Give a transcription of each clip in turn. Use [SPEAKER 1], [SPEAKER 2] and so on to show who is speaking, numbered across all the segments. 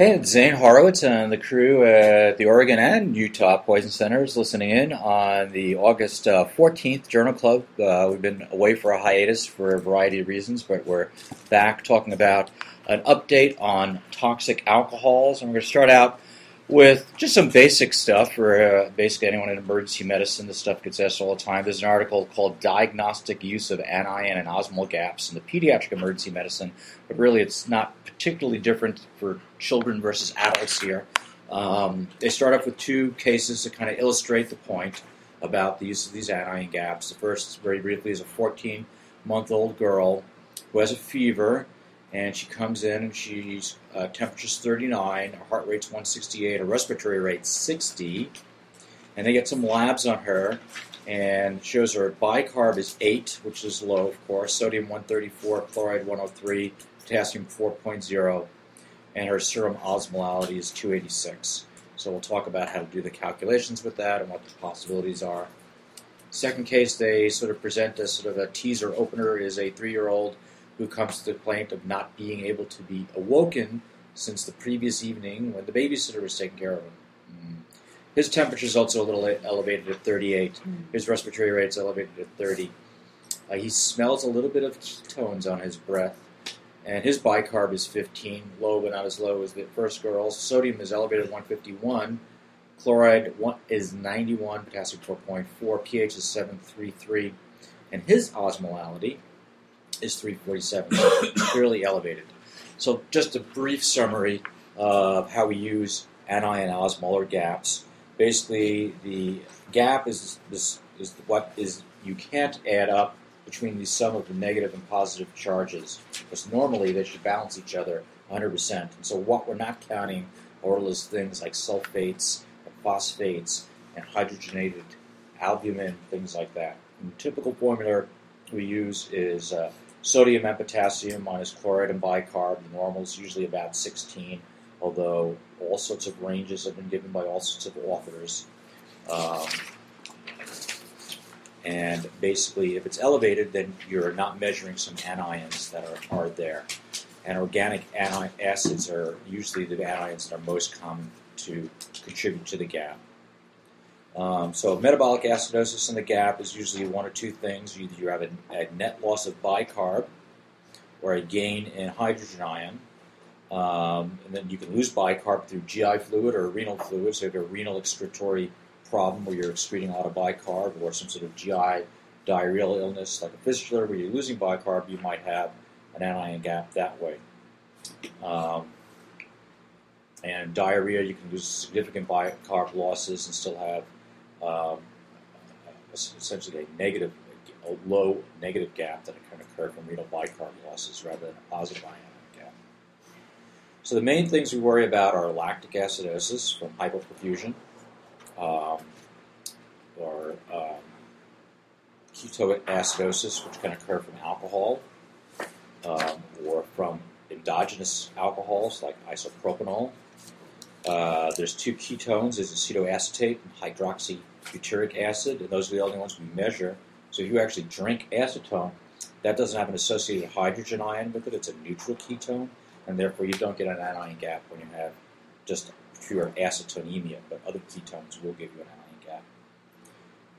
[SPEAKER 1] Hey, it's Zane Horowitz and the crew at the Oregon and Utah Poison Centers listening in on the August uh, 14th Journal Club. Uh, we've been away for a hiatus for a variety of reasons, but we're back talking about an update on toxic alcohols. And we're going to start out with just some basic stuff for uh, basically anyone in emergency medicine. This stuff gets asked all the time. There's an article called Diagnostic Use of Anion and Osmolar Gaps in the Pediatric Emergency Medicine, but really it's not particularly different for children versus adults here. Um, they start off with two cases to kind of illustrate the point about the use of these anion gaps. The first, very briefly, is a 14 month old girl who has a fever and she comes in and she's uh, temperature's 39, her heart rate's 168, her respiratory rate's 60, and they get some labs on her and shows her bicarb is 8, which is low, of course, sodium 134, chloride 103, potassium 4.0, and her serum osmolality is 286. So we'll talk about how to do the calculations with that and what the possibilities are. Second case, they sort of present as sort of a teaser opener is a three-year-old who comes to the complaint of not being able to be awoken since the previous evening when the babysitter was taking care of him. Mm. His temperature is also a little elevated at 38. Mm. His respiratory rate is elevated at 30. Uh, he smells a little bit of ketones on his breath, and his bicarb is 15, low but not as low as the first girl's. Sodium is elevated at 151. Chloride is 91, potassium 4.4, pH is 733, and his osmolality is 347, so clearly elevated. So just a brief summary of how we use anion osmolar gaps. Basically, the gap is, is, is what is you can't add up between the sum of the negative and positive charges because normally they should balance each other 100%. And so what we're not counting are those things like sulfates and phosphates and hydrogenated albumin, things like that. And the typical formula we use is uh, Sodium and potassium minus chloride and bicarb. The normal is usually about 16, although all sorts of ranges have been given by all sorts of authors. Um, and basically, if it's elevated, then you're not measuring some anions that are, are there. And organic anion acids are usually the anions that are most common to contribute to the gap. Um, so metabolic acidosis in the gap is usually one or two things. Either you have a, a net loss of bicarb or a gain in hydrogen ion. Um, and then you can lose bicarb through GI fluid or renal fluid. So if you have a renal excretory problem where you're excreting a lot of bicarb or some sort of GI diarrheal illness like a fistula where you're losing bicarb, you might have an anion gap that way. Um, and diarrhea, you can lose significant bicarb losses and still have um, essentially a negative, a low negative gap that can occur from renal bicarb losses rather than a positive ionic gap. So the main things we worry about are lactic acidosis from hypoperfusion, um, or um, ketoacidosis, which can occur from alcohol, um, or from endogenous alcohols like isopropanol. Uh, there's two ketones, there's acetoacetate and hydroxy butyric acid, and those are the only ones we measure. So if you actually drink acetone, that doesn't have an associated hydrogen ion with it. It's a neutral ketone, and therefore you don't get an anion gap when you have just pure acetonemia, but other ketones will give you an anion gap.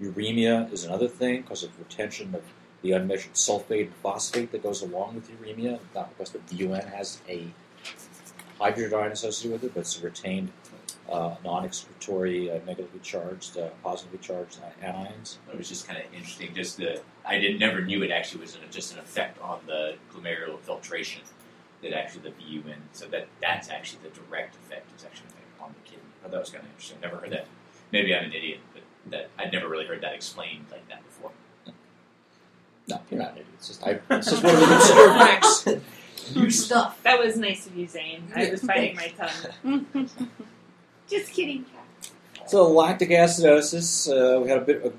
[SPEAKER 1] Uremia is another thing because of retention of the unmeasured sulfate and phosphate that goes along with uremia, not because the BUN has a hydrogen ion associated with it, but it's a retained uh, non-excretory, uh, negatively charged, uh, positively charged anions.
[SPEAKER 2] It was just kind of interesting. Just the I did never knew it actually was an, just an effect on the glomerular filtration that actually the BUN. So that that's actually the direct effect is actually on the kidney. I thought that was kind of interesting. Never heard that. Maybe I'm an idiot, but that I'd never really heard that explained like that before.
[SPEAKER 1] No, you're not an idiot. It's just I, it's just one of the obscure facts.
[SPEAKER 2] New stuff.
[SPEAKER 3] That was nice of you, Zane. I was biting my tongue. Just kidding.
[SPEAKER 1] So lactic acidosis, uh, we had a bit of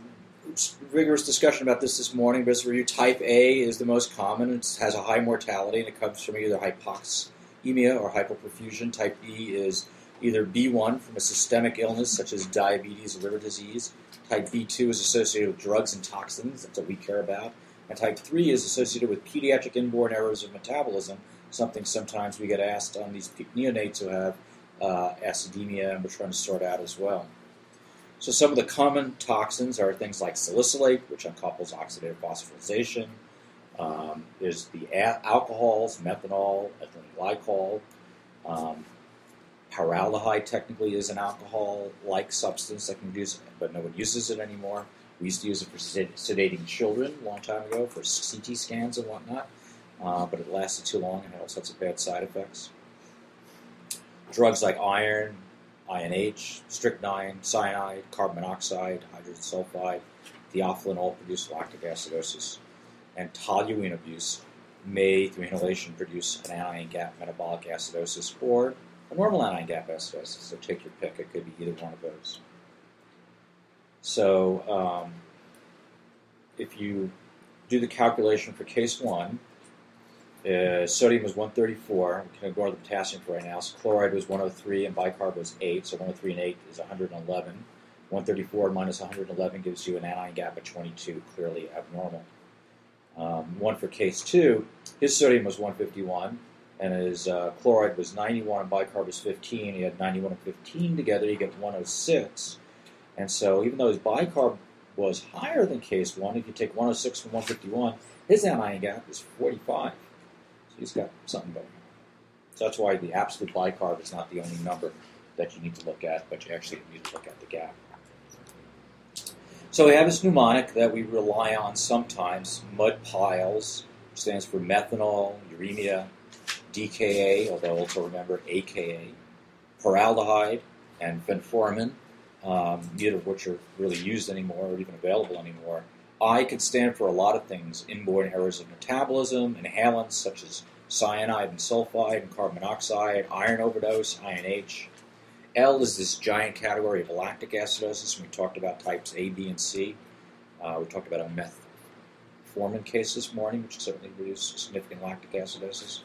[SPEAKER 1] rigorous discussion about this this morning. But review, type A is the most common. It has a high mortality, and it comes from either hypoxemia or hypoperfusion. Type B is either B1 from a systemic illness such as diabetes or liver disease. Type B2 is associated with drugs and toxins. That's what we care about. And type 3 is associated with pediatric inborn errors of metabolism, something sometimes we get asked on these neonates who have uh, acidemia, and we're trying to sort out as well. So some of the common toxins are things like salicylate, which uncouples oxidative phosphorylation. Um, there's the a- alcohols, methanol, ethylene glycol. Um, Paraldehyde technically is an alcohol-like substance that can used, but no one uses it anymore. We used to use it for sedating children a long time ago for CT scans and whatnot, uh, but it lasted too long and had all sorts of bad side effects. Drugs like iron, INH, strychnine, cyanide, carbon monoxide, hydrogen sulfide, theophylline all produce lactic acidosis. And toluene abuse may, through inhalation, produce an anion gap metabolic acidosis or a normal anion gap acidosis. So take your pick. It could be either one of those. So um, if you do the calculation for case one, uh, sodium was 134. We can ignore the potassium for right now. So chloride was 103 and bicarb was 8. So 103 and 8 is 111. 134 minus 111 gives you an anion gap of 22, clearly abnormal. Um, one for case two, his sodium was 151 and his uh, chloride was 91 and bicarb was 15. He had 91 and 15 together, you get 106. And so even though his bicarb was higher than case one, if you take 106 from 151, his anion gap is 45. He's got something going. So that's why the absolute bicarb is not the only number that you need to look at, but you actually need to look at the gap. So we have this mnemonic that we rely on sometimes, mud piles, which stands for methanol, uremia, DKA, although also remember AKA, formaldehyde, and phenformin, um, neither of which are really used anymore or even available anymore. I could stand for a lot of things inborn errors of metabolism, inhalants such as cyanide and sulfide and carbon monoxide, iron overdose, INH. L is this giant category of lactic acidosis. We talked about types A, B, and C. Uh, we talked about a metformin case this morning, which certainly reduced significant lactic acidosis.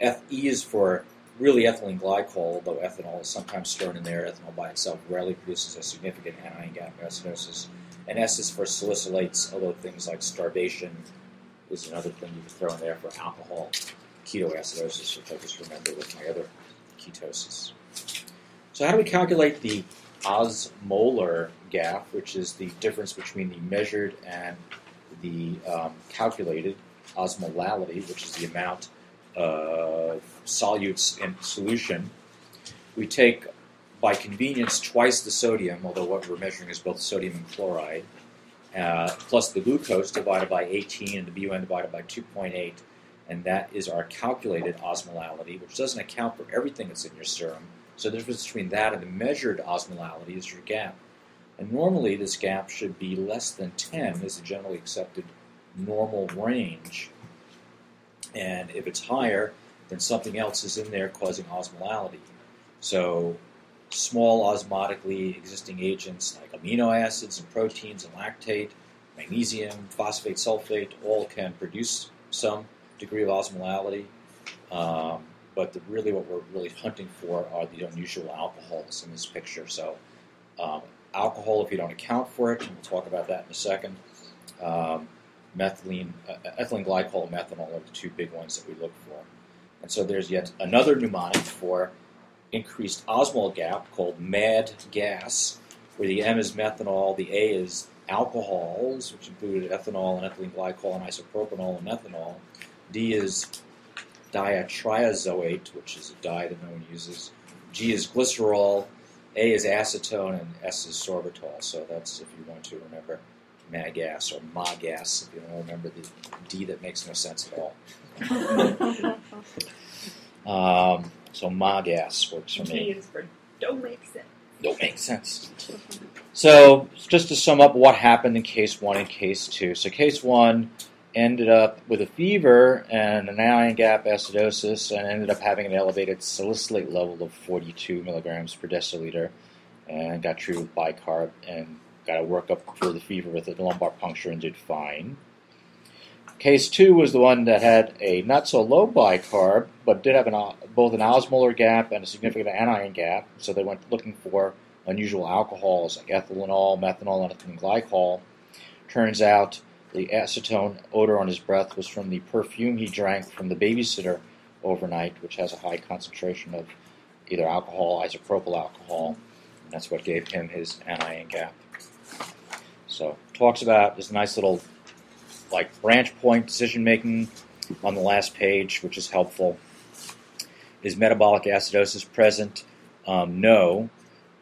[SPEAKER 1] FE is for really ethylene glycol, although ethanol is sometimes thrown in there. Ethanol by itself rarely produces a significant anion gap acidosis. And S is for salicylates, although things like starvation is another thing you can throw in there for alcohol ketoacidosis, which I just remember with my other ketosis. So, how do we calculate the osmolar gap, which is the difference between the measured and the um, calculated osmolality, which is the amount of solutes in solution? We take by convenience twice the sodium, although what we're measuring is both sodium and chloride, uh, plus the glucose divided by 18 and the BUN divided by 2.8, and that is our calculated osmolality, which doesn't account for everything that's in your serum. So the difference between that and the measured osmolality is your gap. And normally this gap should be less than 10 is the generally accepted normal range. And if it's higher, then something else is in there causing osmolality. So small osmotically existing agents like amino acids and proteins and lactate, magnesium, phosphate, sulfate, all can produce some degree of osmolality. Um, but the, really what we're really hunting for are the unusual alcohols in this picture. So um, alcohol, if you don't account for it, and we'll talk about that in a second, um, methylene, uh, ethylene glycol and methanol are the two big ones that we look for. And so there's yet another mnemonic for increased osmolar gap called MAD gas, where the M is methanol, the A is alcohols, which include ethanol and ethylene glycol and isopropanol and methanol. D is diatrizoate, which is a dye that no one uses. G is glycerol. A is acetone, and S is sorbitol. So that's if you want to remember MAGAS or MAGAS, if you don't remember the D that makes no sense at all. um, so MAGAS works for me.
[SPEAKER 3] D is for don't make sense.
[SPEAKER 1] Don't make sense. So just to sum up what happened in case one and case two. So case one ended up with a fever and an anion gap acidosis and ended up having an elevated salicylate level of 42 milligrams per deciliter and got treated with bicarb and got a workup for the fever with a lumbar puncture and did fine. Case two was the one that had a not so low bicarb, but did have an, both an osmolar gap and a significant anion gap. So they went looking for unusual alcohols like ethanol, methanol, and ethylene glycol. Turns out the acetone odor on his breath was from the perfume he drank from the babysitter overnight, which has a high concentration of either alcohol, isopropyl alcohol. And that's what gave him his anion gap. So talks about this nice little like branch point decision making on the last page, which is helpful. Is metabolic acidosis present? Um, no.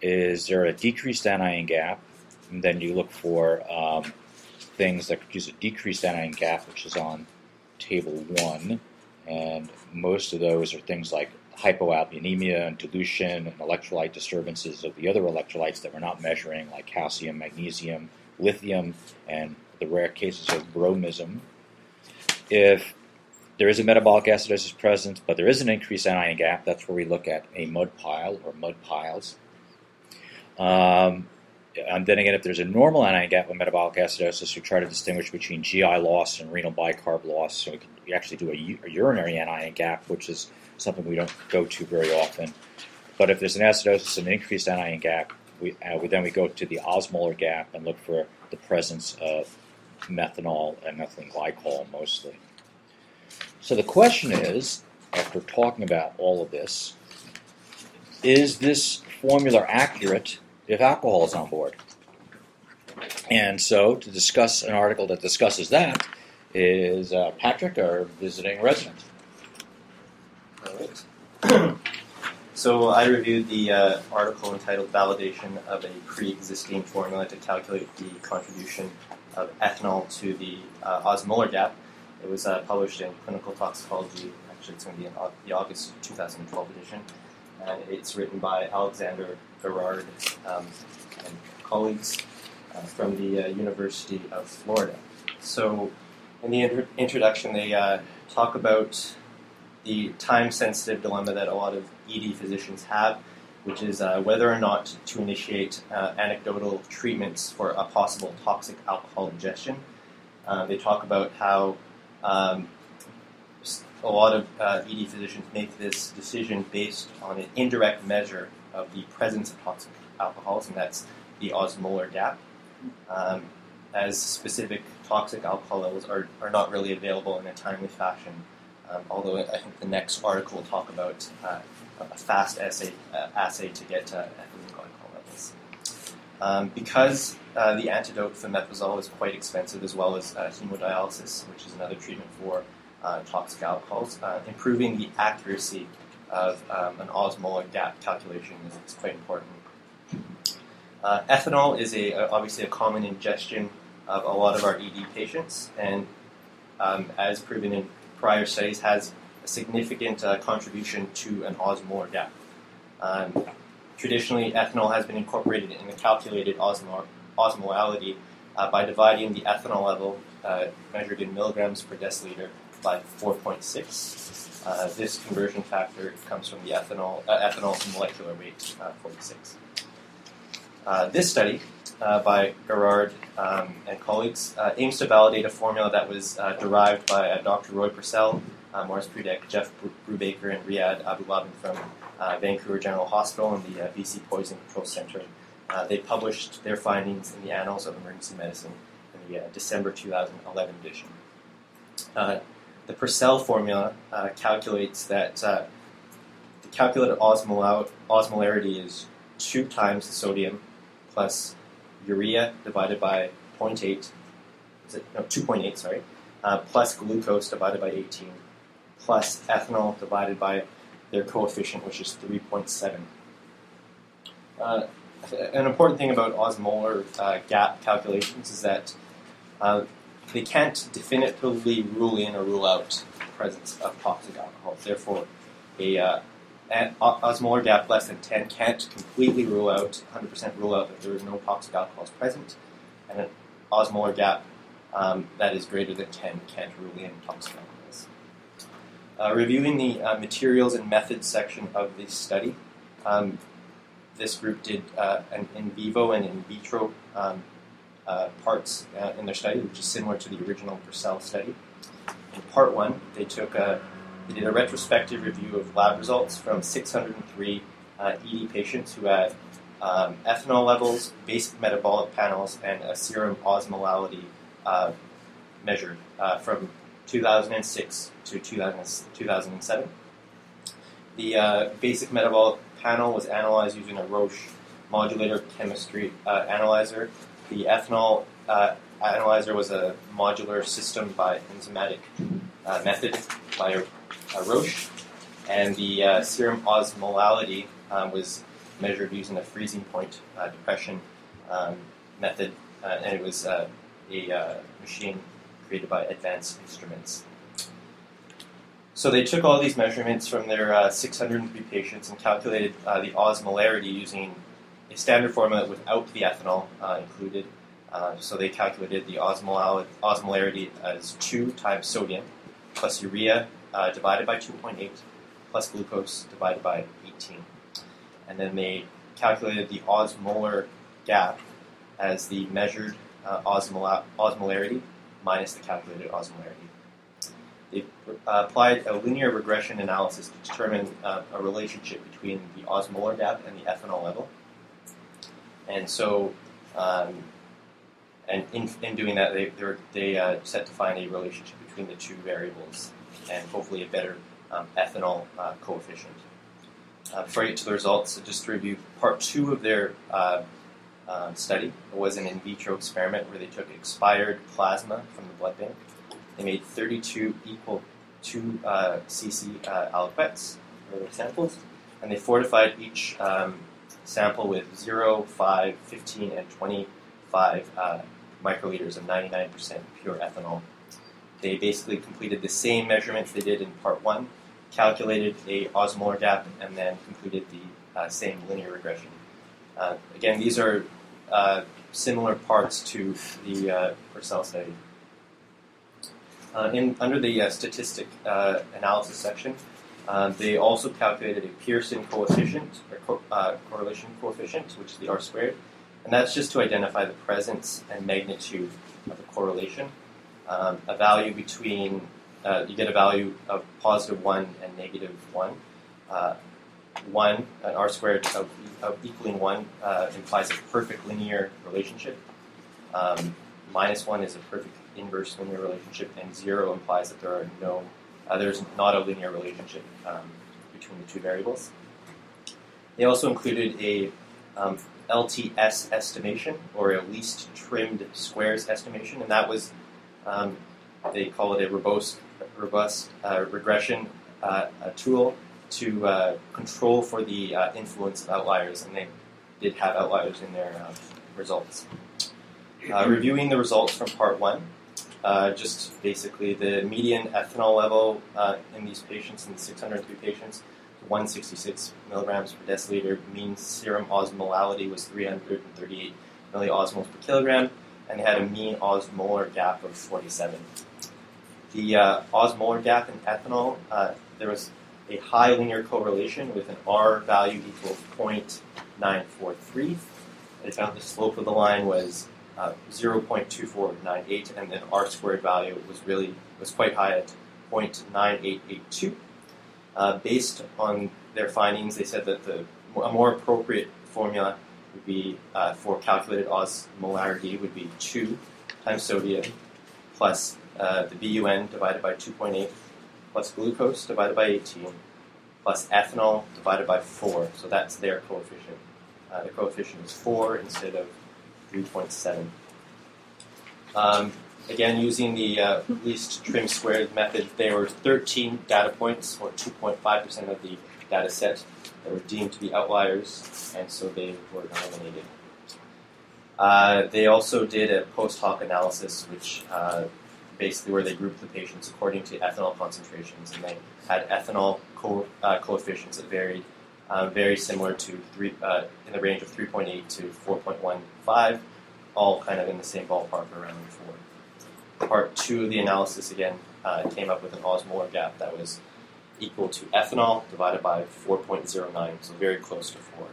[SPEAKER 1] Is there a decreased anion gap? And then you look for um, things that use a decreased anion gap, which is on table one. And most of those are things like hypoalbuminemia and dilution and electrolyte disturbances of the other electrolytes that we're not measuring, like calcium, magnesium, lithium, and the rare cases of bromism. If there is a metabolic acidosis present, but there is an increased anion gap, that's where we look at a mud pile or mud piles. Um, and then again, if there's a normal anion gap with metabolic acidosis, we try to distinguish between GI loss and renal bicarb loss. So we can actually do a, a urinary anion gap, which is something we don't go to very often. But if there's an acidosis and an increased anion gap, we, uh, we, then we go to the osmolar gap and look for the presence of methanol and methylene glycol mostly. So the question is, after talking about all of this, is this formula accurate if alcohol is on board? And so, to discuss an article that discusses that is uh, Patrick, our visiting resident.
[SPEAKER 4] All right. so I reviewed the uh, article entitled "Validation of a Pre-Existing Formula to Calculate the Contribution of Ethanol to the uh, Osmolar Gap." It was uh, published in Clinical Toxicology. Actually, it's going to be in the August 2012 edition, and it's written by Alexander Garrard um, and colleagues uh, from the uh, University of Florida. So, in the inter- introduction, they uh, talk about the time sensitive dilemma that a lot of ED physicians have, which is uh, whether or not to initiate uh, antidotal treatments for a possible toxic alcohol ingestion. They talk about how um, a lot of uh, ED physicians make this decision based on an indirect measure of the presence of toxic alcohols, and that's the osmolar gap. Um, as specific toxic alcohol levels are, are not really available in a timely fashion um, although I think the next article will talk about uh, a fast assay, uh, assay to get uh, ethylene glycol levels. Um, because uh, the antidote for methazole is quite expensive, as well as uh, hemodialysis, which is another treatment for uh, toxic alcohols, improving the accuracy of um, an osmolar gap calculation is, is quite important. ethanol is a, obviously a common ingestion of a lot of our ED patients, and um, as proven in prior studies has a significant uh, contribution to an osmolar gap. Um, traditionally, ethanol has been incorporated in the calculated osmol- osmolality uh, by dividing the ethanol level uh, measured in milligrams per deciliter by 4.6. Uh, this conversion factor comes from the ethanol, uh, ethanol molecular weight, uh, 46. this study uh, by Garrard um, and colleagues uh, aims to validate a formula that was uh, derived by uh, Dr. Roy Purssell, uh, Morris Pudek, Jeff Brubacher, and Riyad Abu-Laban from uh, Vancouver General Hospital and the BC Poison Control Center. they published their findings in the Annals of Emergency Medicine in the December 2011 edition. The Purssell formula calculates that the calculated osmol- osmolarity is 2 times the sodium plus urea divided by 0.8, is it, no, 2.8, sorry, uh, plus glucose divided by 18, plus ethanol divided by their coefficient, which is 3.7. Uh, an important thing about osmolar uh, gap calculations is that uh, they can't definitively rule in or rule out the presence of toxic alcohol. Therefore, a uh, osmolar gap less than 10 can't completely rule out, 100% rule out that there is no toxic alcohols present, and an osmolar gap um, that is greater than 10 can't rule in toxic alcohols. Uh, reviewing the uh, materials and methods section of this study, um, this group did uh, an in vivo and in vitro um, uh, parts uh, in their study, which is similar to the original Purssell study. In part one, they took a they did a retrospective review of lab results from 603 uh, ED patients who had um, ethanol levels, basic metabolic panels, and a serum osmolality uh, measured uh, from 2006 to 2000, 2007. The uh, basic metabolic panel was analyzed using a Roche Modular chemistry uh, analyzer. The ethanol uh, analyzer was a modular system by enzymatic uh, method by uh, Roche, and the uh, serum osmolality um, was measured using a freezing point uh, depression um, method, and it was a machine created by Advanced Instruments. So they took all these measurements from their uh, 603 patients and calculated uh, the osmolarity using a standard formula without the ethanol uh, included. Uh, so they calculated the osmolar- osmolarity as 2 times sodium plus urea uh, divided by 2.8 plus glucose divided by 18. And then they calculated the osmolar gap as the measured uh, osmola- osmolarity minus the calculated osmolarity. They uh, applied a linear regression analysis to determine uh, a relationship between the osmolar gap and the ethanol level. And so, um, and in, in doing that, they, they, were, they uh, set to find a relationship between the two variables and hopefully a better um, ethanol uh, coefficient. Uh, before I get to the results, just to review, part two of their uh, uh, study was an in vitro experiment where they took expired plasma from the blood bank. They made 32 equal 2 uh, cc uh, aliquots, or samples, and they fortified each um, sample with 0, 5, 15, and 25 uh, microliters of 99% pure ethanol. They basically completed the same measurements they did in part one, calculated a osmolar gap, and then completed the uh, same linear regression. Uh, again, these are uh, similar parts to the uh, Purssell study. Uh, in, under the statistic analysis section, uh, they also calculated a Pearson coefficient, or co- uh, correlation coefficient, which is the R squared, and that's just to identify the presence and magnitude of the correlation. Um, a value between, uh, you get a value of positive 1 and negative 1. Uh, 1, an R squared of, of equaling 1 uh, implies a perfect linear relationship. Um, minus 1 is a perfect inverse linear relationship, and 0 implies that there are no, uh, there's not a linear relationship um, between the two variables. They also included a um, LTS estimation, or a least trimmed squares estimation, and that was, um, they call it a robust, robust uh, regression uh, tool to uh, control for the uh, influence of outliers, and they did have outliers in their uh, results. Uh, reviewing the results from part one, uh, just basically the median ethanol level uh, in these patients, in the 603 patients, 166 milligrams per deciliter. Mean serum osmolality was 338 milliosmoles per kilogram, and they had a mean osmolar gap of 47. The uh, osmolar gap in ethanol, uh, there was a high linear correlation with an R value equal 0.943. They found the slope of the line was uh, 0.2498, and then R squared value was really was quite high at 0.9882. Uh, based on their findings, they said that the a more appropriate formula would be uh, for calculated osmolarity would be 2 times sodium plus uh, the BUN divided by 2.8 plus glucose divided by 18 plus ethanol divided by 4. So that's their coefficient. Uh, the coefficient is 4 instead of 3.7. Um, again, using the uh, least trim squared method, there were 13 data points, or 2.5% of the data set, that were deemed to be outliers, and so they were eliminated. Uh, they also did a post hoc analysis, which uh, basically where they grouped the patients according to ethanol concentrations, and they had ethanol co- uh, coefficients that varied uh, very similar to three uh, in the range of 3.8 to 4.15, all kind of in the same ballpark around four. Part two of the analysis again uh, came up with an osmolar gap that was equal to ethanol divided by 4.09, so very close to four.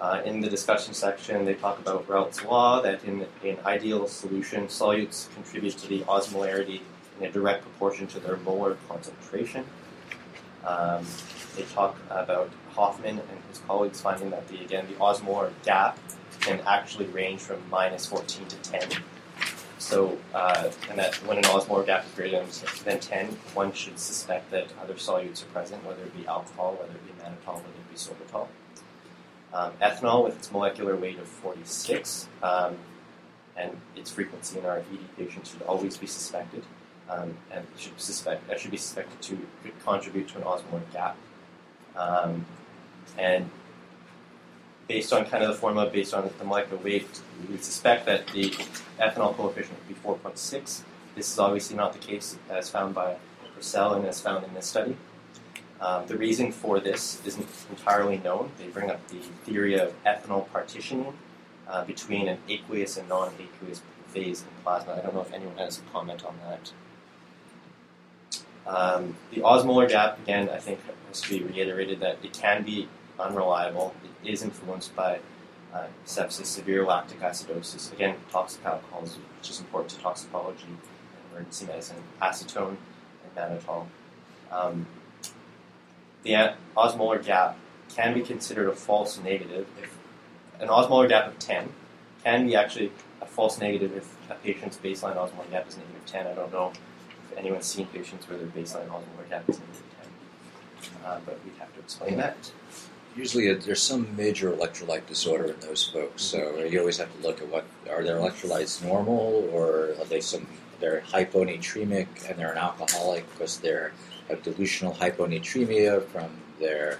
[SPEAKER 4] Uh, in the discussion section, they talk about Raoult's law that in an ideal solution, solutes contribute to the osmolarity in a direct proportion to their molar concentration. Um, they talk about Hoffman and his colleagues finding that the again the osmolar gap can actually range from minus 14 to 10. so, uh, and that when an osmolar gap is greater than 10, one should suspect that other solutes are present, whether it be alcohol, whether it be mannitol, whether it be sorbitol. Um, ethanol, with its molecular weight of 46, um, and its frequency in our ED patients should always be suspected, um, and should suspect that should be suspected to contribute to an osmolar gap. Um, and based on kind of the formula, based on the molecular weight, we suspect that the ethanol coefficient would be 4.6. This is obviously not the case as found by Purssell and as found in this study. Um, the reason for this isn't entirely known. They bring up the theory of ethanol partitioning uh, between an aqueous and non-aqueous phase in plasma. I don't know if anyone has a comment on that. Um, the osmolar gap, again, I think has to be reiterated that it can be unreliable. It is influenced by uh, sepsis, severe lactic acidosis, again, toxic alcohols, which is important to toxicology and emergency medicine, acetone and mannitol. Um, the osmolar gap can be considered a false negative if an osmolar gap of 10 can be actually a false negative if a patient's baseline osmolar gap is negative 10. I don't know anyone's seen patients where their baseline osmolar gap is negative 10, uh, but we'd have to explain that.
[SPEAKER 1] Usually, uh, there's some major electrolyte disorder in those folks, so you always have to look at what are their electrolytes normal, or are they some they're hyponatremic and they're an alcoholic because they're have dilutional hyponatremia from their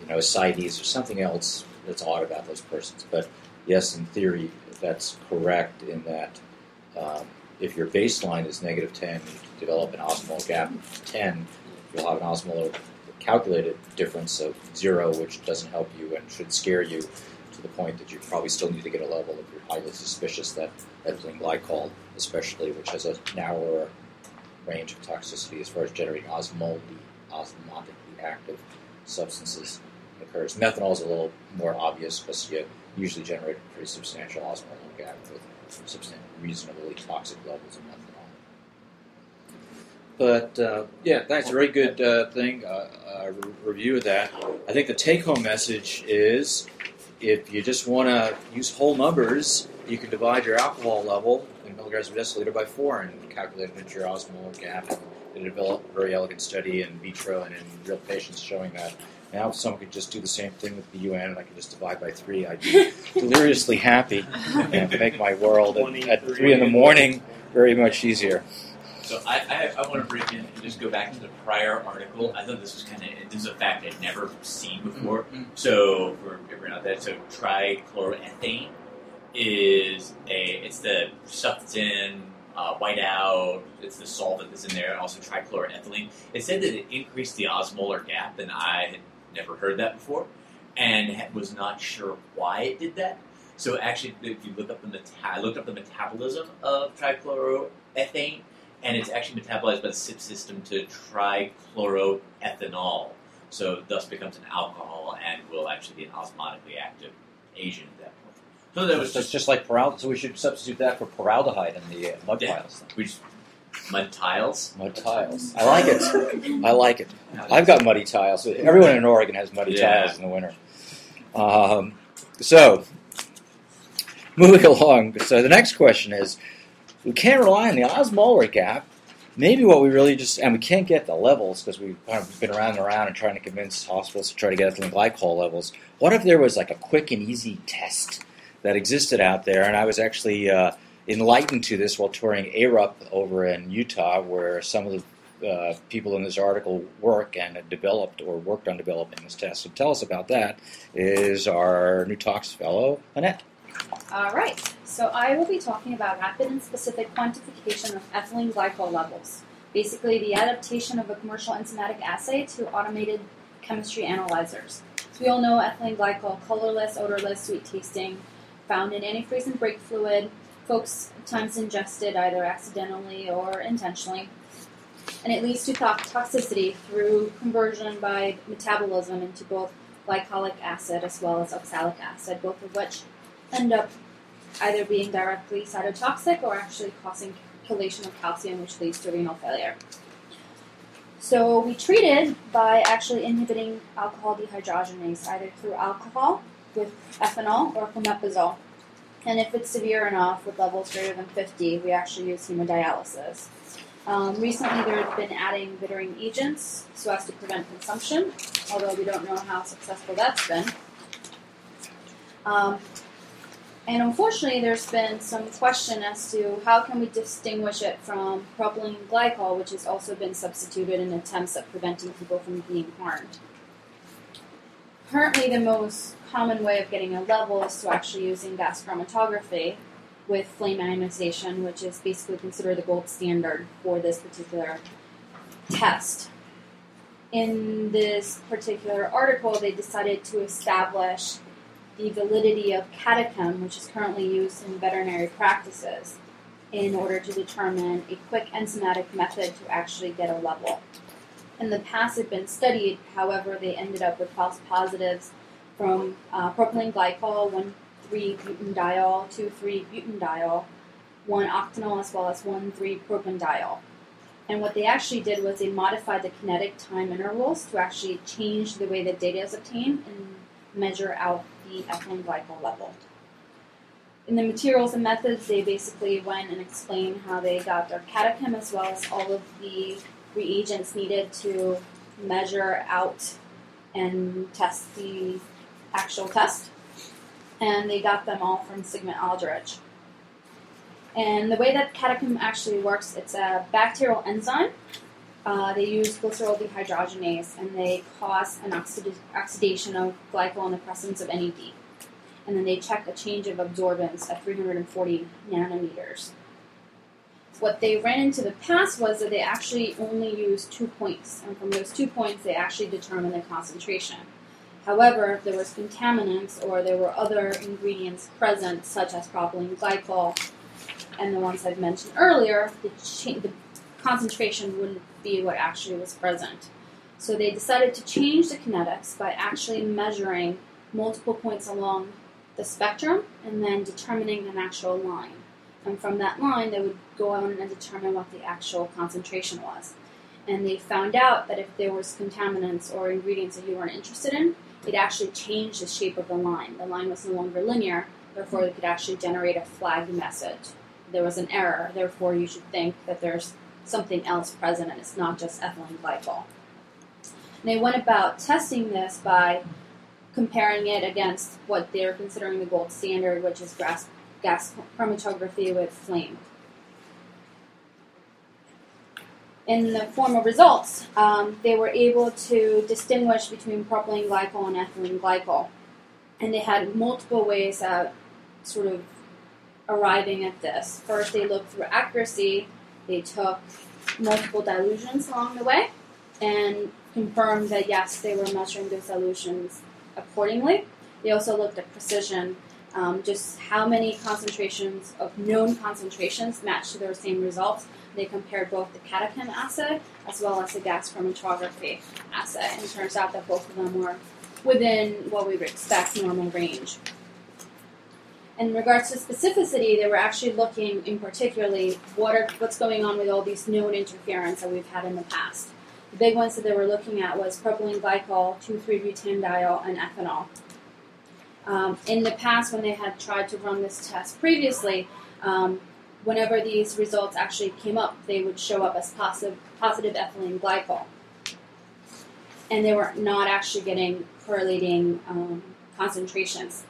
[SPEAKER 1] you know ascites or something else that's odd about those persons. But yes, in theory, that's correct in that um, if your baseline is negative 10, you develop an osmolar gap of 10, you'll have an osmolar calculated difference of zero, which doesn't help you and should scare you to the point that you probably still need to get a level if you're highly suspicious that ethylene glycol, especially, which has a narrower range of toxicity as far as generating osmotically, osmotically active substances occurs. Methanol is a little more obvious because you usually generate a pretty substantial osmolar gap with reasonably toxic levels of methanol. But uh, yeah, that's a very good uh, thing. Uh, uh review of that. I think the take-home message is, if you just want to use whole numbers, you can divide your alcohol level in milligrams per deciliter by four and calculate it into your osmolar gap. And they developed a very elegant study in vitro and in real patients showing that. Now, if someone could just do the same thing with the UN, and I could just divide by three, I'd be deliriously happy and make my world at, at three in the morning very much easier.
[SPEAKER 2] So I, I, I, want to break in and just go back to the prior article. I thought this was kind of this is a fact I'd never seen before. Mm-hmm. So for everyone out there, so trichloroethane is a it's the stuff that's in uh, whiteout. It's the solvent that's in there. Also trichloroethylene. It said that it increased the osmolar gap, and I had never heard that before, and was not sure why it did that. So actually, if you look up the meta- I looked up the metabolism of trichloroethane and it's actually metabolized by the CYP system to trichloroethanol. So thus becomes an alcohol and will actually be an osmotically active agent at that point.
[SPEAKER 1] So that was just, just like paraldehyde. So we should substitute that for paraldehyde in the uh, mud
[SPEAKER 2] yeah.
[SPEAKER 1] tiles.
[SPEAKER 2] We just, mud tiles.
[SPEAKER 1] Mud tiles. I like it. I like it. I've got muddy tiles. Everyone in Oregon has muddy yeah. tiles in the winter. Um, so moving along. So the next question is we can't rely on the osmolar gap. Maybe what we really just, and we can't get the levels because we've kind of been around and around and trying to convince hospitals to try to get ethylene glycol levels. What if there was like a quick and easy test that existed out there? And I was actually uh, enlightened to this while touring ARUP over in Utah, where some of the uh, people in this article work and have developed or worked on developing this test. So tell us about that. Is our new tox fellow Annette?
[SPEAKER 5] All right, so I will be talking about rapid and specific quantification of ethylene glycol levels. Basically, the adaptation of a commercial enzymatic assay to automated chemistry analyzers. So we all know ethylene glycol, colorless, odorless, sweet tasting, found in antifreeze and brake fluid. Folks times ingested either accidentally or intentionally. And it leads to toxicity through conversion by metabolism into both glycolic acid as well as oxalic acid, both of which end up either being directly cytotoxic or actually causing chelation of calcium, which leads to renal failure. So we treated by actually inhibiting alcohol dehydrogenase, either through alcohol with ethanol or fomepizole. And if it's severe enough with levels greater than 50, we actually use hemodialysis. Um, recently, there have been adding bittering agents so as to prevent consumption, although we don't know how successful that's been. Um, and unfortunately, there's been some question as to how can we distinguish it from propylene glycol, which has also been substituted in attempts at preventing people from being harmed. Currently, the most common way of getting a level is to actually using gas chromatography with flame ionization, which is basically considered the gold standard for this particular test. In this particular article, they decided to establish the validity of Catachem, which is currently used in veterinary practices, in order to determine a quick enzymatic method to actually get a level. In the past, it's been studied, however, they ended up with false positives from uh, propylene glycol, 1,3-butanediol, 2,3-butanediol, 1-octanol, as well as 1,3-propanediol. And what they actually did was they modified the kinetic time intervals to actually change the way the data is obtained and measure out the ethylene glycol level. In the materials and methods, they basically went and explained how they got their Catachem as well as all of the reagents needed to measure out and test the actual test. And they got them all from Sigma-Aldrich. And the way that Catachem actually works, it's a bacterial enzyme. Uh, they use glycerol dehydrogenase, and they cause an oxid- oxidation of glycol in the presence of NAD. And then they check a change of absorbance at 340 nanometers. What they ran into the past was that they actually only used two points, and from those two points, they actually determined the concentration. However, if there was contaminants or there were other ingredients present, such as propylene glycol and the ones I've mentioned earlier, the, cha- the concentration wouldn't be what actually was present. So they decided to change the kinetics by actually measuring multiple points along the spectrum and then determining an actual line. And from that line, they would go on and determine what the actual concentration was. And they found out that if there was contaminants or ingredients that you weren't interested in, it actually changed the shape of the line. The line was no longer linear, therefore it could actually generate a flagged message. There was an error, therefore you should think that there's something else present and it's not just ethylene glycol. And they went about testing this by comparing it against what they're considering the gold standard, which is gas, gas chromatography with flame. In the form of results, um, they were able to distinguish between propylene glycol and ethylene glycol. And they had multiple ways of sort of arriving at this. First, they looked through accuracy, they took multiple dilutions along the way and confirmed that yes, they were measuring those dilutions accordingly. They also looked at precision, um, just how many concentrations of known concentrations matched to their same results. They compared both the Catachem assay as well as the gas chromatography assay, and turns out that both of them were within what we would expect normal range. In regards to specificity, they were actually looking in particularly what are, what's going on with all these known interference that we've had in the past. The big ones that they were looking at was propylene glycol, 2,3-butanediol, and ethanol. Um, in the past, when they had tried to run this test previously, um, whenever these results actually came up, they would show up as positive, positive ethylene glycol. And they were not actually getting correlating um, concentrations.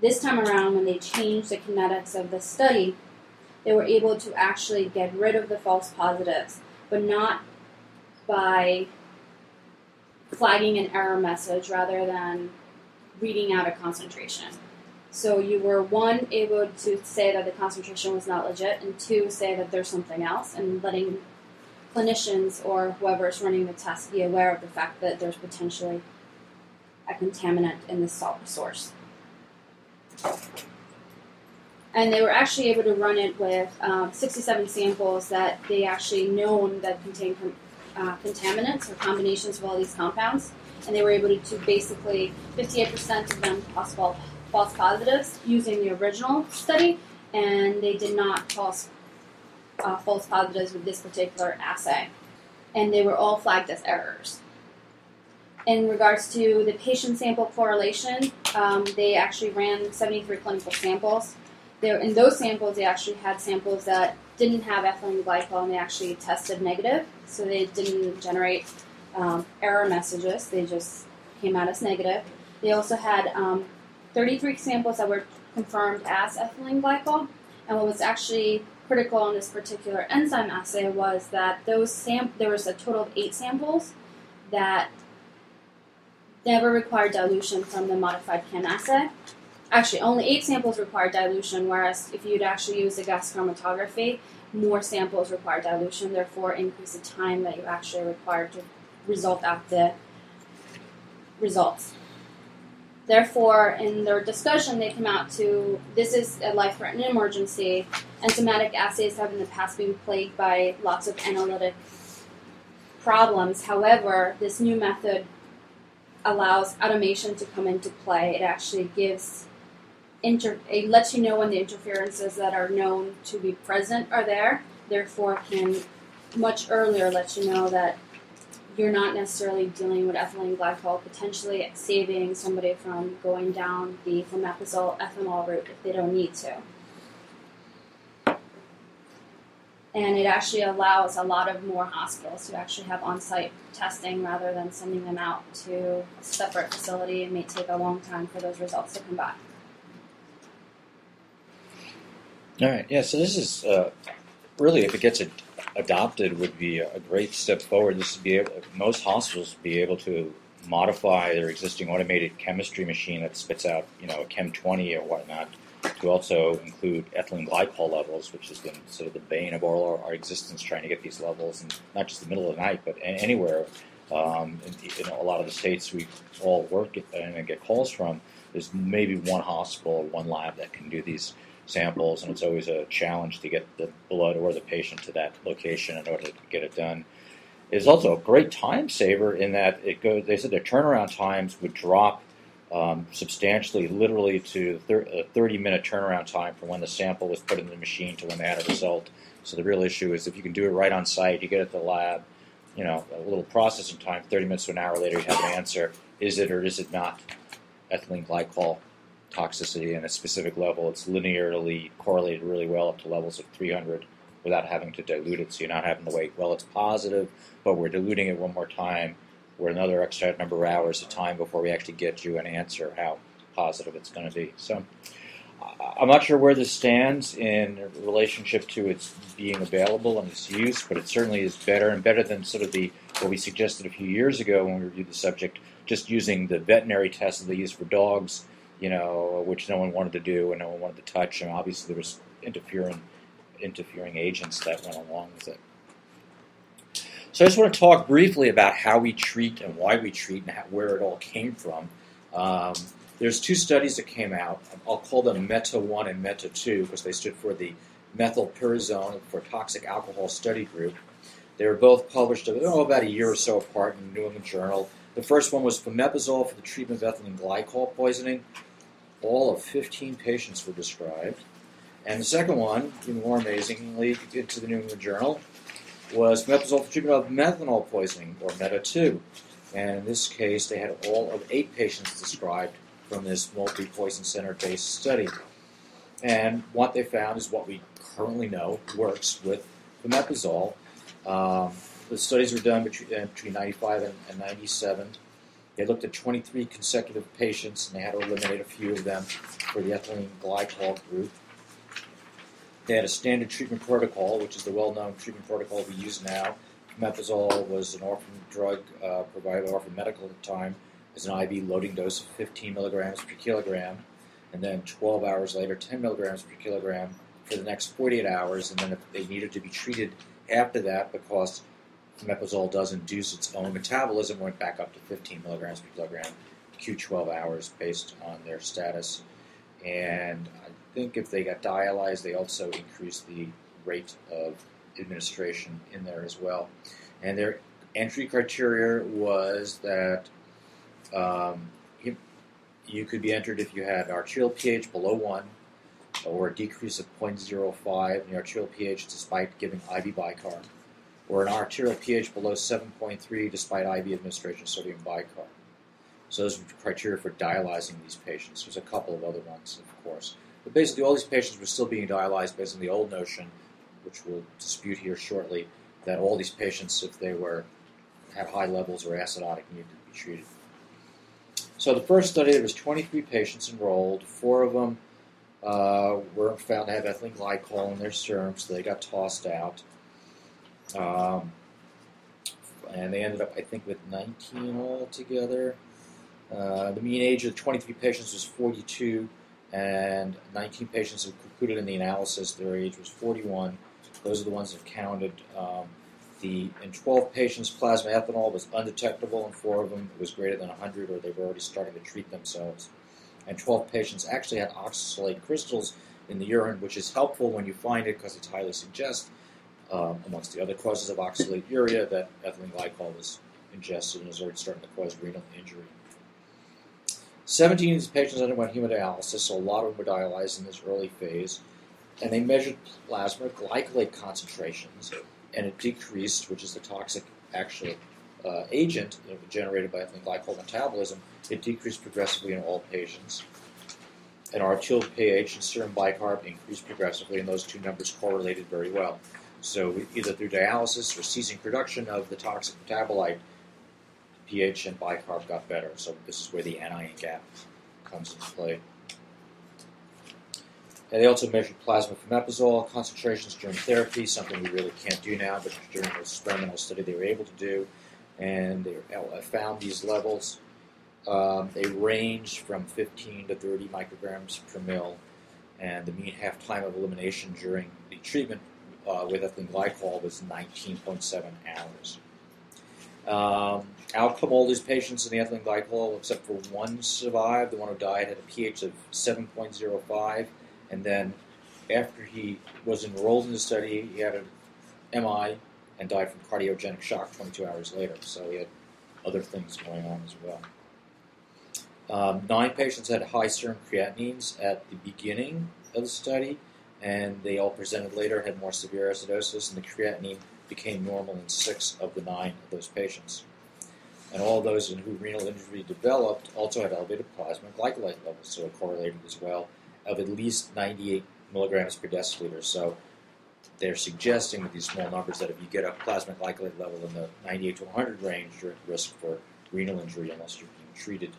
[SPEAKER 5] This time around, when they changed the kinetics of the study, they were able to actually get rid of the false positives, but not by flagging an error message rather than reading out a concentration. So you were one able to say that the concentration was not legit, and two say that there's something else, and letting clinicians or whoever is running the test be aware of the fact that there's potentially a contaminant in the salt source. And they were actually able to run it with um, 67 samples that they actually known that contain uh, contaminants or combinations of all these compounds. And they were able to basically 58% of them possible false positives using the original study, and they did not false uh, false positives with this particular assay, and they were all flagged as errors. In regards to the patient sample correlation, um, they actually ran 73 clinical samples. There, in those samples, they actually had samples that didn't have ethylene glycol and they actually tested negative. So they didn't generate um, error messages, they just came out as negative. They also had um, 33 samples that were confirmed as ethylene glycol. And what was actually critical on this particular enzyme assay was that those sam- there was a total of eight samples that never required dilution from the modified CAN assay. Actually, only eight samples required dilution, whereas if you'd actually use the gas chromatography, more samples require dilution, therefore increase the time that you actually require to result out the results. Therefore, in their discussion, they came out to this is a life threatening emergency. Enzymatic assays have in the past been plagued by lots of analytic problems. However, this new method allows automation to come into play. It actually gives inter- it lets you know when the interferences that are known to be present are there. Therefore, can much earlier let you know that you're not necessarily dealing with ethylene glycol, potentially saving somebody from going down the fomepizole ethanol route if they don't need to. And it actually allows a lot of more hospitals to actually have on site testing rather than sending them out to a separate facility. It may take a long time for those results to come back.
[SPEAKER 1] All right. Yeah. So this is uh, really, if it gets ad- adopted, would be a great step forward. This would be able, most hospitals would be able to modify their existing automated chemistry machine that spits out, you know, a Chem 20 or whatnot, to also include ethylene glycol levels, which has been sort of the bane of all our, our existence, trying to get these levels, and not just the middle of the night, but anywhere. Um, in, in a lot of the states we all work and get calls from, there's maybe one hospital or one lab that can do these samples, and it's always a challenge to get the blood or the patient to that location in order to get it done. It's also a great time saver in that it goes. They said their turnaround times would drop um, substantially, literally to thir- a 30 minute turnaround time from when the sample was put in the machine to when they had a result. So the real issue is if you can do it right on site, you get it at the lab, you know, a little processing time, 30 minutes to an hour later, you have an answer. Is it or is it not ethylene glycol toxicity in a specific level? It's linearly correlated really well up to levels of 300 without having to dilute it. So you're not having to wait, well, it's positive, but we're diluting it one more time. We're another extra number of hours of time before we actually get you an answer how positive it's going to be. So I'm not sure where this stands in relationship to its being available and its use, but it certainly is better and better than sort of the what we suggested a few years ago when we reviewed the subject, just using the veterinary tests that they use for dogs, you know, which no one wanted to do and no one wanted to touch, and obviously there was interfering interfering agents that went along with it. So I just want to talk briefly about how we treat and why we treat and how, where it all came from. Um, there's two studies that came out. I'll call them Meta 1 and Meta 2 because they stood for the methylpyrazole for toxic alcohol study group. They were both published oh, about a year or so apart in the New England Journal. The first one was fomepizole for the treatment of ethylene glycol poisoning. All of 15 patients were described. And the second one, even more amazingly, into the New England Journal, was fomepizole for treatment of methanol poisoning, or META2. And in this case, they had all of eight patients described from this multi-poison center-based study. And what they found is what we currently know works with fomepizole. Um, the studies were done between, uh, between 95 and, and 97. They looked at 23 consecutive patients, and they had to eliminate a few of them for the ethylene glycol group. They had a standard treatment protocol, which is the well-known treatment protocol we use now. Fomepizole was an orphan drug uh, provided Orphan Medical at the time as an IV loading dose of 15 milligrams per kilogram, and then 12 hours later, 10 milligrams per kilogram for the next 48 hours. And then if they needed to be treated after that, because fomepizole does induce its own metabolism, went back up to 15 milligrams per kilogram, Q12 hours based on their status. And think if they got dialyzed, they also increased the rate of administration in there as well. And their entry criteria was that um, you, you could be entered if you had arterial pH below 1 or a decrease of 0.05 in the arterial pH despite giving IV bicarb. or an arterial pH below 7.3 despite IV administration of sodium bicarb. So those are criteria for dialyzing these patients. There's a couple of other ones, of course. But basically, all these patients were still being dialyzed based on the old notion, which we'll dispute here shortly, that all these patients, if they were had high levels or acidotic, needed to be treated. So the first study, there was 23 patients enrolled. Four of them uh, were found to have ethylene glycol in their serum, so they got tossed out. Um, and they ended up, I think, with 19 altogether. Uh, the mean age of the 23 patients was 42, and 19 patients included in the analysis, their age was 41. Those are the ones that counted. Um, the in 12 patients, plasma ethanol was undetectable, and four of them it was greater than 100, or they were already starting to treat themselves. And 12 patients actually had oxalate crystals in the urine, which is helpful when you find it because it's highly suggest, um, amongst the other causes of oxalate urea, that ethylene glycol was ingested and is already starting to cause renal injury. 17 of these patients underwent hemodialysis, so a lot of them were dialyzed in this early phase, and they measured plasma glycolate concentrations, and it decreased, which is the toxic actual uh, agent generated by ethylene glycol metabolism. It decreased progressively in all patients. And arterial pH and serum bicarb increased progressively, and those two numbers correlated very well. So either through dialysis or ceasing production of the toxic metabolite, pH and bicarb got better. So this is where the anion gap comes into play. And they also measured plasma fomepizole concentrations during therapy, something we really can't do now, but during the experimental study they were able to do. And they found these levels. Um, they ranged from 15 to 30 micrograms per mil, and the mean half time of elimination during the treatment uh, with ethylene glycol was 19.7 hours. Um, outcome all these patients in the ethylene glycol, except for one, survived. The one who died had a pH of 7.05, and then after he was enrolled in the study, he had an MI and died from cardiogenic shock 22 hours later. So he had other things going on as well. Um, nine patients had high serum creatinines at the beginning of the study, and they all presented later had more severe acidosis, and the creatinine became normal in six of the nine of those patients. And all those in who renal injury developed also had elevated plasma glycolate levels, so correlated as well, of at least 98 milligrams per deciliter. So they're suggesting with these small numbers that if you get a plasma glycolate level in the 98 to 100 range, you're at risk for renal injury unless you're being treated.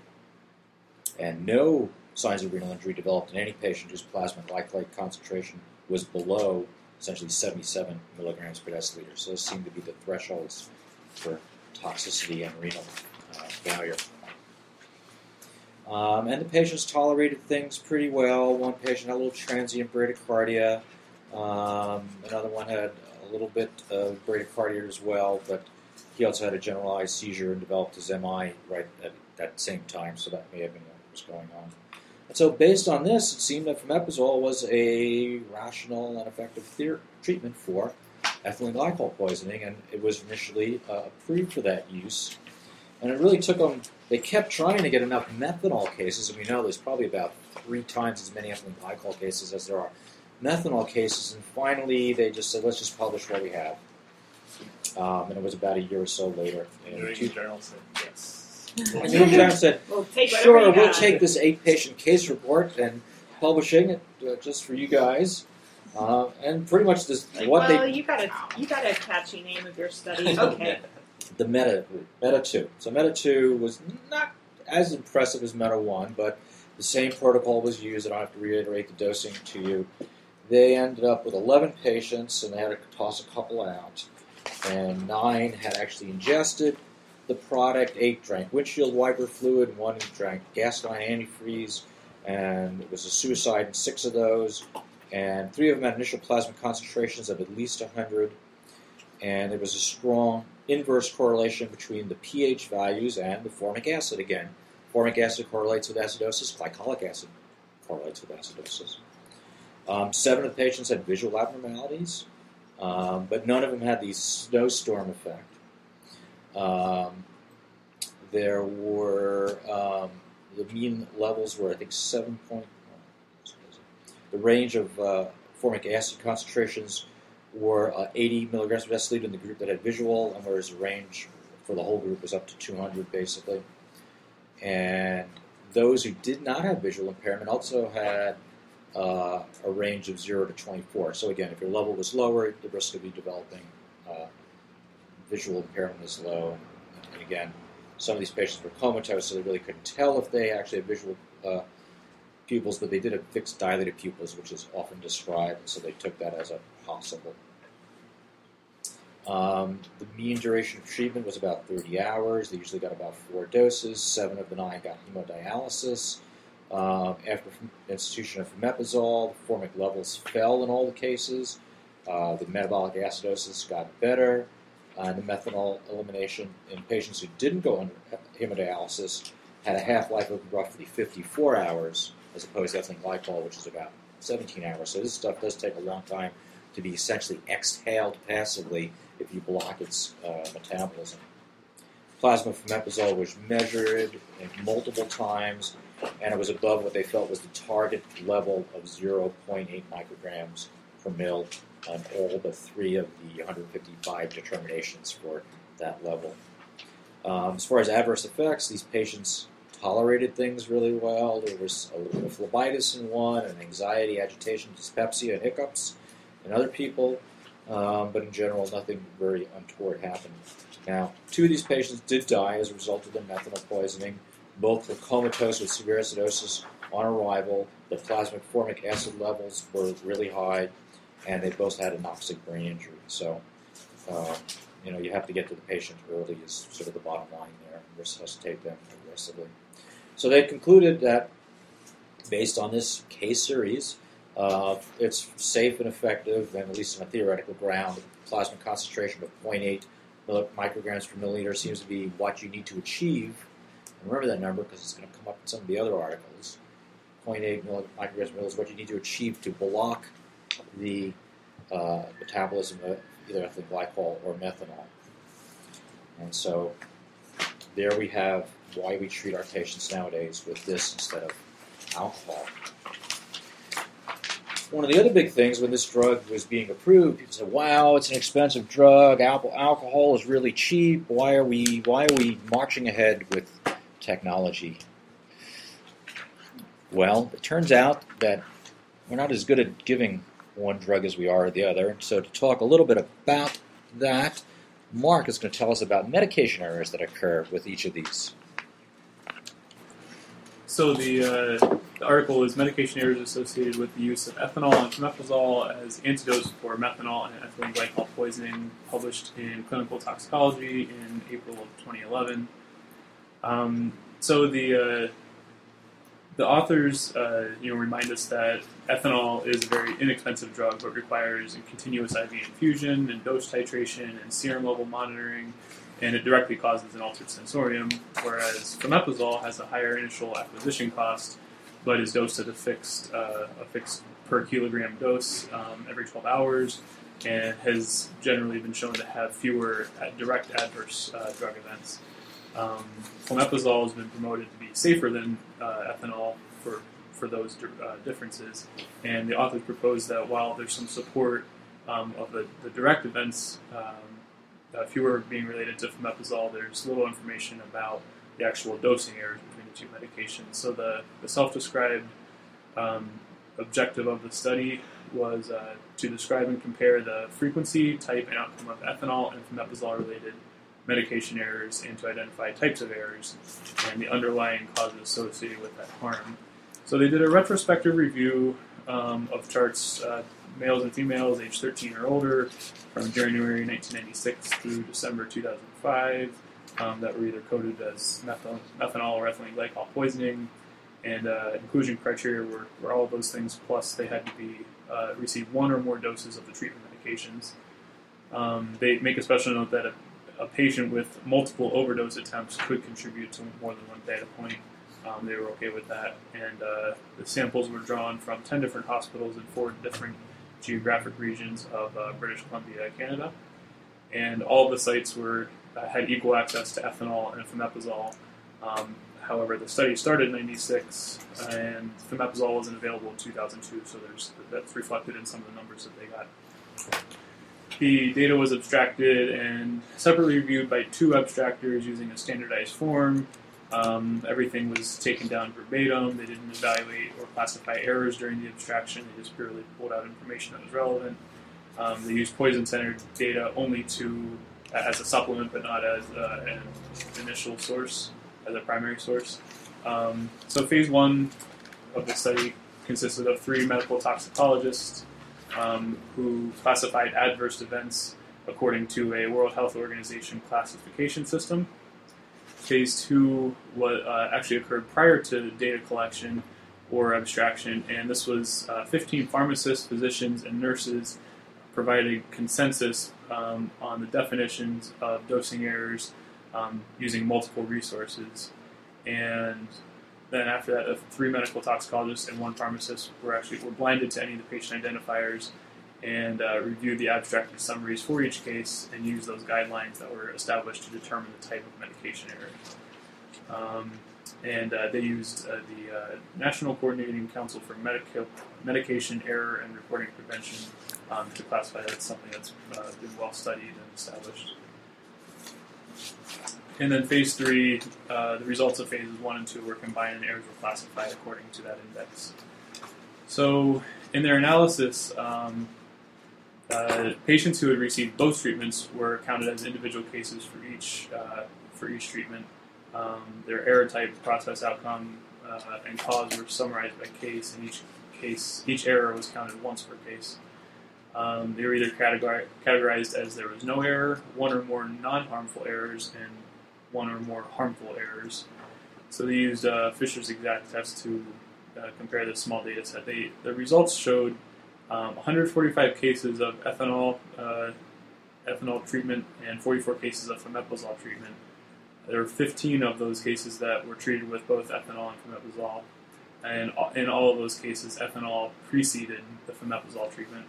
[SPEAKER 1] And no signs of renal injury developed in any patient whose plasma glycolate concentration was below essentially 77 milligrams per deciliter. So those seem to be the thresholds for toxicity and renal uh, failure. Um, and the patients tolerated things pretty well. One patient had a little transient bradycardia. Um, another one had a little bit of bradycardia as well, but he also had a generalized seizure and developed his MI right at that same time, so that may have been what was going on. And so, based on this, it seemed that fomepizole was a rational and effective theor- treatment for ethylene glycol poisoning, and it was initially uh, approved for that use. And it really took them, they kept trying to get enough methanol cases, and we know there's probably about three times as many ethylene glycol cases as there are methanol cases, and finally they just said, let's just publish what we have. Um, and it was about a year or so later. In
[SPEAKER 6] New
[SPEAKER 1] two-
[SPEAKER 6] England Journal said yes.
[SPEAKER 1] And the New said,
[SPEAKER 3] We'll
[SPEAKER 1] Sure, we'll take this eight patient case report and publishing it uh, just for you guys. Uh, and pretty much this what
[SPEAKER 3] well,
[SPEAKER 1] they
[SPEAKER 3] you got a you got a catchy name of your study. Okay.
[SPEAKER 1] the meta meta two. So meta two was not as impressive as meta one, but the same protocol was used. I don't have to reiterate the dosing to you. They ended up with 11 patients, and they had to toss a couple out. And nine had actually ingested the product. Eight drank windshield wiper fluid, one drank gasoline antifreeze, and it was a suicide in six of those. And three of them had initial plasma concentrations of at least 100, and there was a strong inverse correlation between the pH values and the formic acid again. Formic acid correlates with acidosis, glycolic acid correlates with acidosis. Um, seven of the patients had visual abnormalities, um, but none of them had the snowstorm effect. Um, there were um, the mean levels were I think seven point. The range of uh, formic acid concentrations were uh, 80 milligrams per deciliter in the group that had visual, and whereas the range for the whole group was up to 200 basically. And those who did not have visual impairment also had uh, a range of 0 to 24. So again, if your level was lower, the risk of you developing uh, visual impairment is low. And again, some of these patients were comatose, so they really couldn't tell if they actually had visual uh, pupils, but they did have fixed dilated pupils, which is often described, so they took that as a possible. Um, the mean duration of treatment was about 30 hours. They usually got about four doses. Seven of the nine got hemodialysis. Um, after institution of fomepizole, formic levels fell in all the cases. Uh, the metabolic acidosis got better. And the methanol elimination in patients who didn't go under hemodialysis had a half-life of roughly 54 hours, as opposed to ethylene glycol, which is about 17 hours. So this stuff does take a long time to be essentially exhaled passively if you block its uh, metabolism. Plasma fomepizole was measured multiple times, and it was above what they felt was the target level of 0.8 micrograms per mil on all but three of the 155 determinations for that level. Um, as far as adverse effects, these patients tolerated things really well. There was a little bit of phlebitis in one, and anxiety, agitation, dyspepsia, and hiccups in other people. Um, but in general, nothing very untoward happened. Now, two of these patients did die as a result of the methanol poisoning. Both were comatose with severe acidosis on arrival. The plasmic formic acid levels were really high, and they both had anoxic brain injury. So, uh, you know, you have to get to the patient early is sort of the bottom line there, and resuscitate them aggressively. So they concluded that, based on this case series, uh, it's safe and effective, and at least on a theoretical ground, plasma concentration of 0.8 micrograms per milliliter seems to be what you need to achieve. remember that number because it's going to come up in some of the other articles. 0.8 micrograms per milliliter is what you need to achieve to block the uh, metabolism of either ethylene glycol or methanol. And so there we have why we treat our patients nowadays with this instead of alcohol. One of the other big things when this drug was being approved, people said, "Wow, it's an expensive drug. Alcohol is really cheap. Why are we why are we marching ahead with technology?" Well, it turns out that we're not as good at giving one drug as we are the other. So, to talk a little bit about that, Mark is going to tell us about medication errors that occur with each of these.
[SPEAKER 6] So the, uh, the, article is medication errors associated with the use of ethanol and fomepizole as antidotes for methanol and ethylene glycol poisoning, published in Clinical Toxicology in April of 2011. Um, so the uh, the authors, uh, you know, remind us that ethanol is a very inexpensive drug, but requires a continuous IV infusion and dose titration and serum level monitoring, and it directly causes an altered sensorium. Whereas fomepizole has a higher initial acquisition cost, but is dosed at a fixed uh, a fixed per kilogram dose um, every 12 hours, and has generally been shown to have fewer direct adverse uh, drug events. Um, has been promoted to be safer than uh, ethanol for for those uh, differences, and the authors propose that while there's some support um, of the, the, direct events, um, uh, fewer being related to fomepizole, there's little information about the actual dosing errors between the two medications. So the, the self-described um, objective of the study was uh, to describe and compare the frequency, type, and outcome of ethanol and fomepizole-related medication errors and to identify types of errors and the underlying causes associated with that harm. So they did a retrospective review um, of charts, uh, males and females aged 13 or older, from January 1996 through December 2005, um, that were either coded as methanol or ethylene glycol poisoning. And uh, inclusion criteria were, were all of those things, plus they had to be uh, receive one or more doses of the treatment medications. Um, they make a special note that a patient with multiple overdose attempts could contribute to more than one data point. Um, they were okay with that, and uh, the samples were drawn from 10 different hospitals in four different geographic regions of uh, British Columbia, Canada. And all the sites were uh, had equal access to ethanol and fomepizole. Um, however, the study started in '96, and fomepizole wasn't available in 2002, so there's that's reflected in some of the numbers that they got. The data was abstracted and separately reviewed by two abstractors using a standardized form. Um, everything was taken down verbatim. They didn't evaluate or classify errors during the abstraction. They just purely pulled out information that was relevant. Um, they used poison-centered data only to as a supplement, but not as uh, an initial source, as a primary source. Um, so phase one of the study consisted of three medical toxicologists um, who classified adverse events according to a World Health Organization classification system. Phase two was, uh, actually occurred prior to data collection or abstraction, and this was uh, 15 pharmacists, physicians, and nurses provided consensus um, on the definitions of dosing errors um, using multiple resources. And then after that, uh, three medical toxicologists and one pharmacist were actually were blinded to any of the patient identifiers and uh, reviewed the abstracted summaries for each case and used those guidelines that were established to determine the type of medication error. Um, and uh, they used uh, the uh, National Coordinating Council for Medica- Medication Error and Reporting Prevention um, to classify that as something that's uh, been well studied and established. And then phase three, uh, the results of phases one and two were combined and errors were classified according to that index. So, in their analysis, um, uh, patients who had received both treatments were counted as individual cases for each uh, for each treatment. Um, their error type, process outcome, uh, and cause were summarized by case, and each case each error was counted once per case. Um, they were either categorized as there was no error, one or more non-harmful errors, and one or more harmful errors. So they used uh, Fisher's exact test to uh, compare this small data set. They, the results showed um, 145 cases of ethanol uh, ethanol treatment and 44 cases of fomepizole treatment. There were 15 of those cases that were treated with both ethanol and fomepizole, and in all of those cases, ethanol preceded the fomepizole treatment.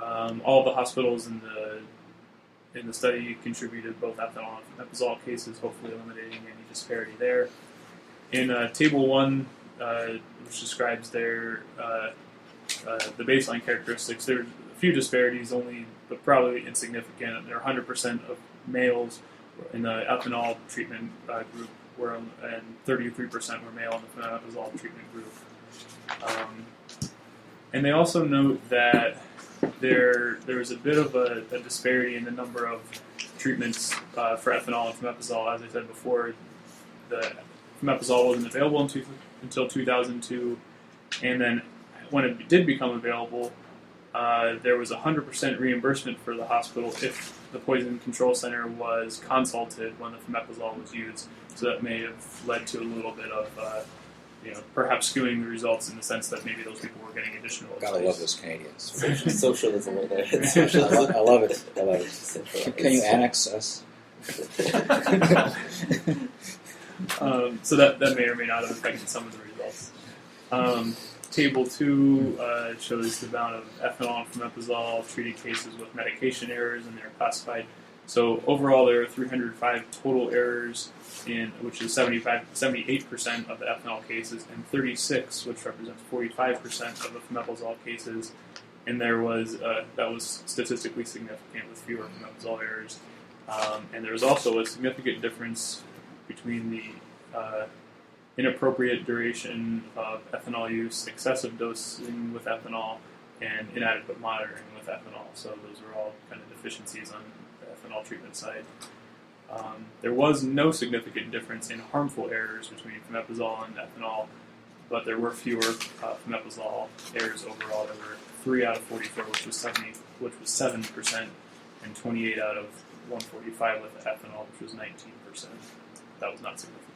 [SPEAKER 6] Um, all the hospitals in the in the study contributed both ethanol and fomepizole cases, hopefully eliminating any disparity there. In uh, Table 1, uh, which describes their uh, uh, the baseline characteristics, there's a few disparities, only but probably insignificant. There are 100% of males in the ethanol treatment uh, group, were, and 33% were male in the fomepizole treatment group. Um, and they also note that there there was a bit of a, a disparity in the number of treatments uh, for ethanol and fomepizole. As I said before, the fomepizole wasn't available two, until 2002, and then when it did become available, uh, there was 100% reimbursement for the hospital if the poison control center was consulted when the fomepizole was used. So that may have led to a little bit of uh, you know, perhaps skewing the results in the sense that maybe those people were getting additional.
[SPEAKER 1] Gotta love those Canadians.
[SPEAKER 7] Socialism right there.
[SPEAKER 1] I
[SPEAKER 7] socialism.
[SPEAKER 1] love, I love it. I love it.
[SPEAKER 7] Centralized.
[SPEAKER 1] Can you annex us?
[SPEAKER 6] Um, so that, that may or may not have affected some of the results. Um, table two uh, shows the amount of ethanol and fomepizole treated cases with medication errors, and they're classified. So overall, there are 305 total errors, in which is 75, 78% of the ethanol cases, and 36, which represents 45% of the fomepizole cases. And there was uh, that was statistically significant with fewer fomepizole errors. Um, and there was also a significant difference between the uh, inappropriate duration of ethanol use, excessive dosing with ethanol, and inadequate monitoring with ethanol. So those are all kind of deficiencies on the ethanol treatment side. Um, there was no significant difference in harmful errors between fomepizole and ethanol, but there were fewer uh, errors overall. There were three out of 44, which was 70, which was seven percent, and 28 out of 145 with ethanol, which was 19 percent. That was not significant.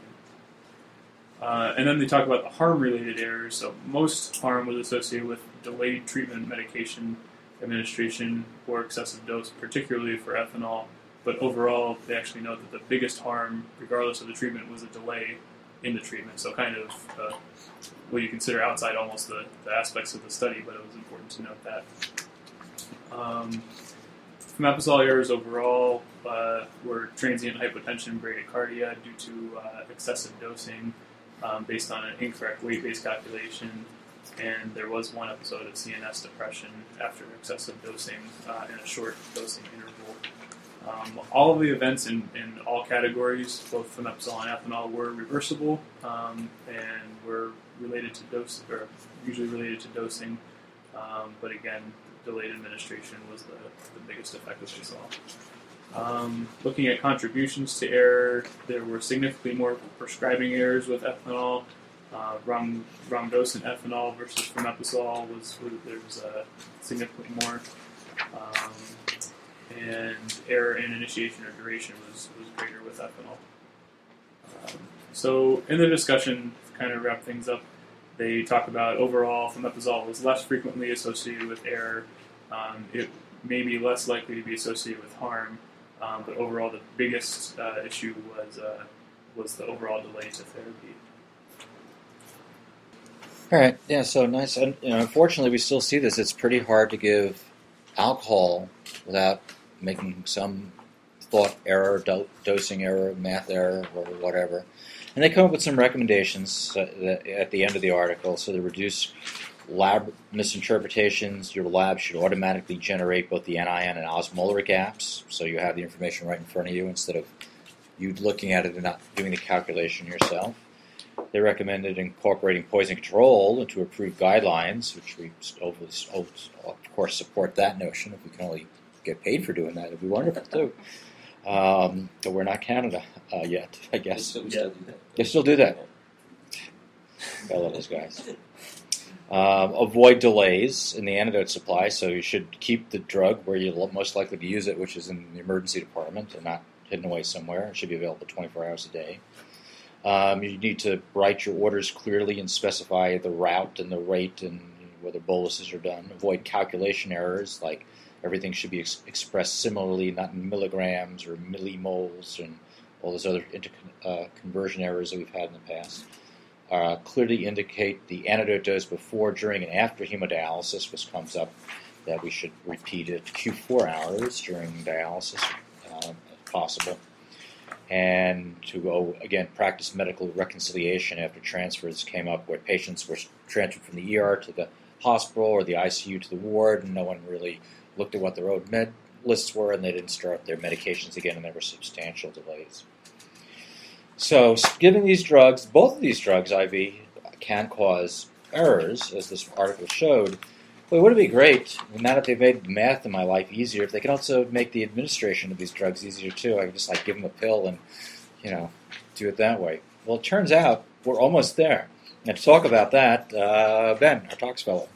[SPEAKER 6] Uh, and then they talk about the harm-related errors. So most harm was associated with delayed treatment medication administration or excessive dose, particularly for ethanol. But overall, they actually note that the biggest harm, regardless of the treatment, was a delay in the treatment. So kind of uh, what you consider outside almost the, the aspects of the study, but it was important to note that. Um, fomepizole errors overall uh, were transient hypotension bradycardia due to uh, excessive dosing um, based on an incorrect weight-based calculation. and there was one episode of CNS depression after excessive dosing uh, in a short dosing interval. Um, all of the events in, in all categories, both fomepizole and ethanol, were reversible um, and were related to dose, or usually related to dosing. Um, but again, delayed administration was the, the biggest effect that we saw. Um, looking at contributions to error, there were significantly more prescribing errors with ethanol. Uh, wrong, wrong dose in ethanol versus fomepizole was, was there was uh, significantly more. And error in initiation or duration was, was greater with ethanol. Um, so in the discussion, to kind of wrap things up, they talk about overall fomepizole was less frequently associated with error. Um, it may be less likely to be associated with harm, um, but overall the biggest uh, issue was uh, was the overall delay to therapy.
[SPEAKER 1] All right. Yeah. So nice. And you know, unfortunately, we still see this. It's pretty hard to give alcohol without making some thought error, do- dosing error, math error, or whatever. And they come up with some recommendations uh, at the end of the article. So to reduce lab misinterpretations, your lab should automatically generate both the anion and osmolar gaps, so you have the information right in front of you instead of you looking at it and not doing the calculation yourself. They recommended incorporating poison control into approved guidelines, which we of course support that notion. If we can only get paid for doing that, it'd be wonderful too. Um, but we're not Canada uh, yet, I guess.
[SPEAKER 7] still, we still do that.
[SPEAKER 1] They still do that. I love those guys. Um, avoid delays in the antidote supply, so you should keep the drug where you're most likely to use it, which is in the emergency department and not hidden away somewhere. It should be available 24 hours a day. Um, you need to write your orders clearly and specify the route and the rate and whether boluses are done. Avoid calculation errors, like everything should be ex- expressed similarly, not in milligrams or millimoles and all those other inter- uh, conversion errors that we've had in the past uh, clearly indicate the antidote dose before, during, and after hemodialysis, which comes up that we should repeat it Q4 hours during dialysis uh, if possible. And to go, again, practice medical reconciliation after transfers came up where patients were transferred from the ER to the hospital or the ICU to the ward, and no one really looked at what their own med lists were, and they didn't start their medications again, and there were substantial delays. So, giving these drugs, both of these drugs, IV, can cause errors, as this article showed. It wouldn't it be great, now that they've made math in my life easier, if they can also make the administration of these drugs easier too? I can just like give them a pill and, you know, do it that way. Well, it turns out we're almost there. And to talk about that, uh, Ben, our tox fellow.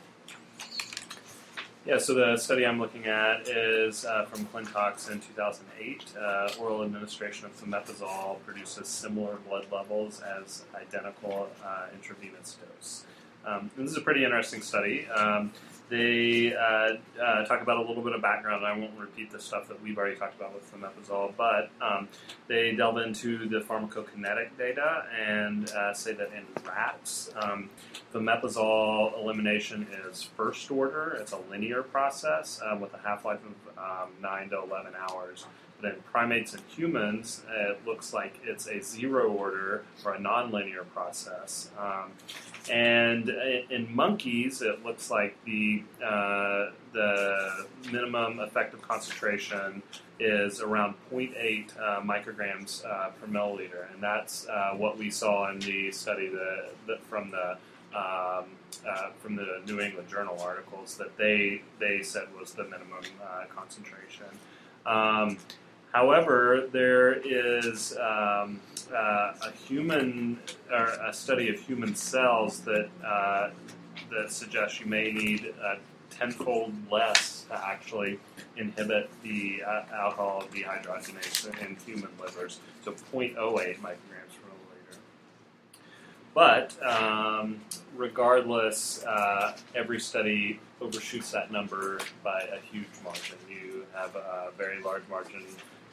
[SPEAKER 8] Yeah, so the study I'm looking at is uh, from Clintox in 2008. Uh, oral administration of fomepizole produces similar blood levels as identical uh, intravenous dose. Um, and this is a pretty interesting study. Um, they uh, uh, talk about a little bit of background. I won't repeat the stuff that we've already talked about with fomepizole, but um, they delve into the pharmacokinetic data and uh, say that in rats, um, the fomepizole elimination is first order. It's a linear process uh, with a half life of um, 9 to 11 hours. But in primates and humans, it looks like it's a zero order or a nonlinear process. Um, and in monkeys, it looks like the uh, the minimum effective concentration is around 0.8 uh, micrograms uh, per milliliter, and that's uh, what we saw in the study that, that from the um, uh, from the New England Journal articles that they they said was the minimum uh, concentration. Um, however, there is um, uh, a human or a study of human cells that uh, that suggests you may need uh, tenfold less to actually inhibit the uh, alcohol dehydrogenase in human livers, so 0.08 micrograms per milliliter. But um, regardless, uh, every study overshoots that number by a huge margin. You have a very large margin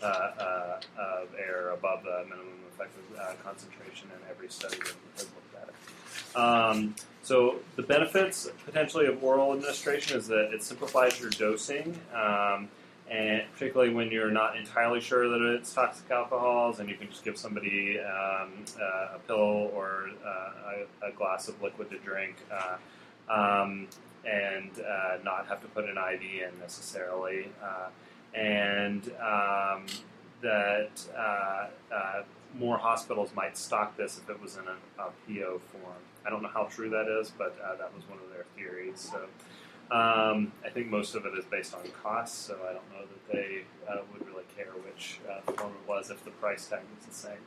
[SPEAKER 8] uh, uh, of air above the minimum effective uh, concentration in every study that has looked at it. Um, so the benefits potentially of oral administration is that it simplifies your dosing. Um, and particularly when you're not entirely sure that it's toxic alcohols, and you can just give somebody um, uh, a pill or uh, a, a glass of liquid to drink. Um, and uh, not have to put an IV in necessarily, uh, and um, that uh, uh, more hospitals might stock this if it was in a, a PO form. I don't know how true that is, but uh, that was one of their theories. So um, I think most of it is based on cost, so I don't know that they uh, would really care which uh, form it was if the price tag was the same.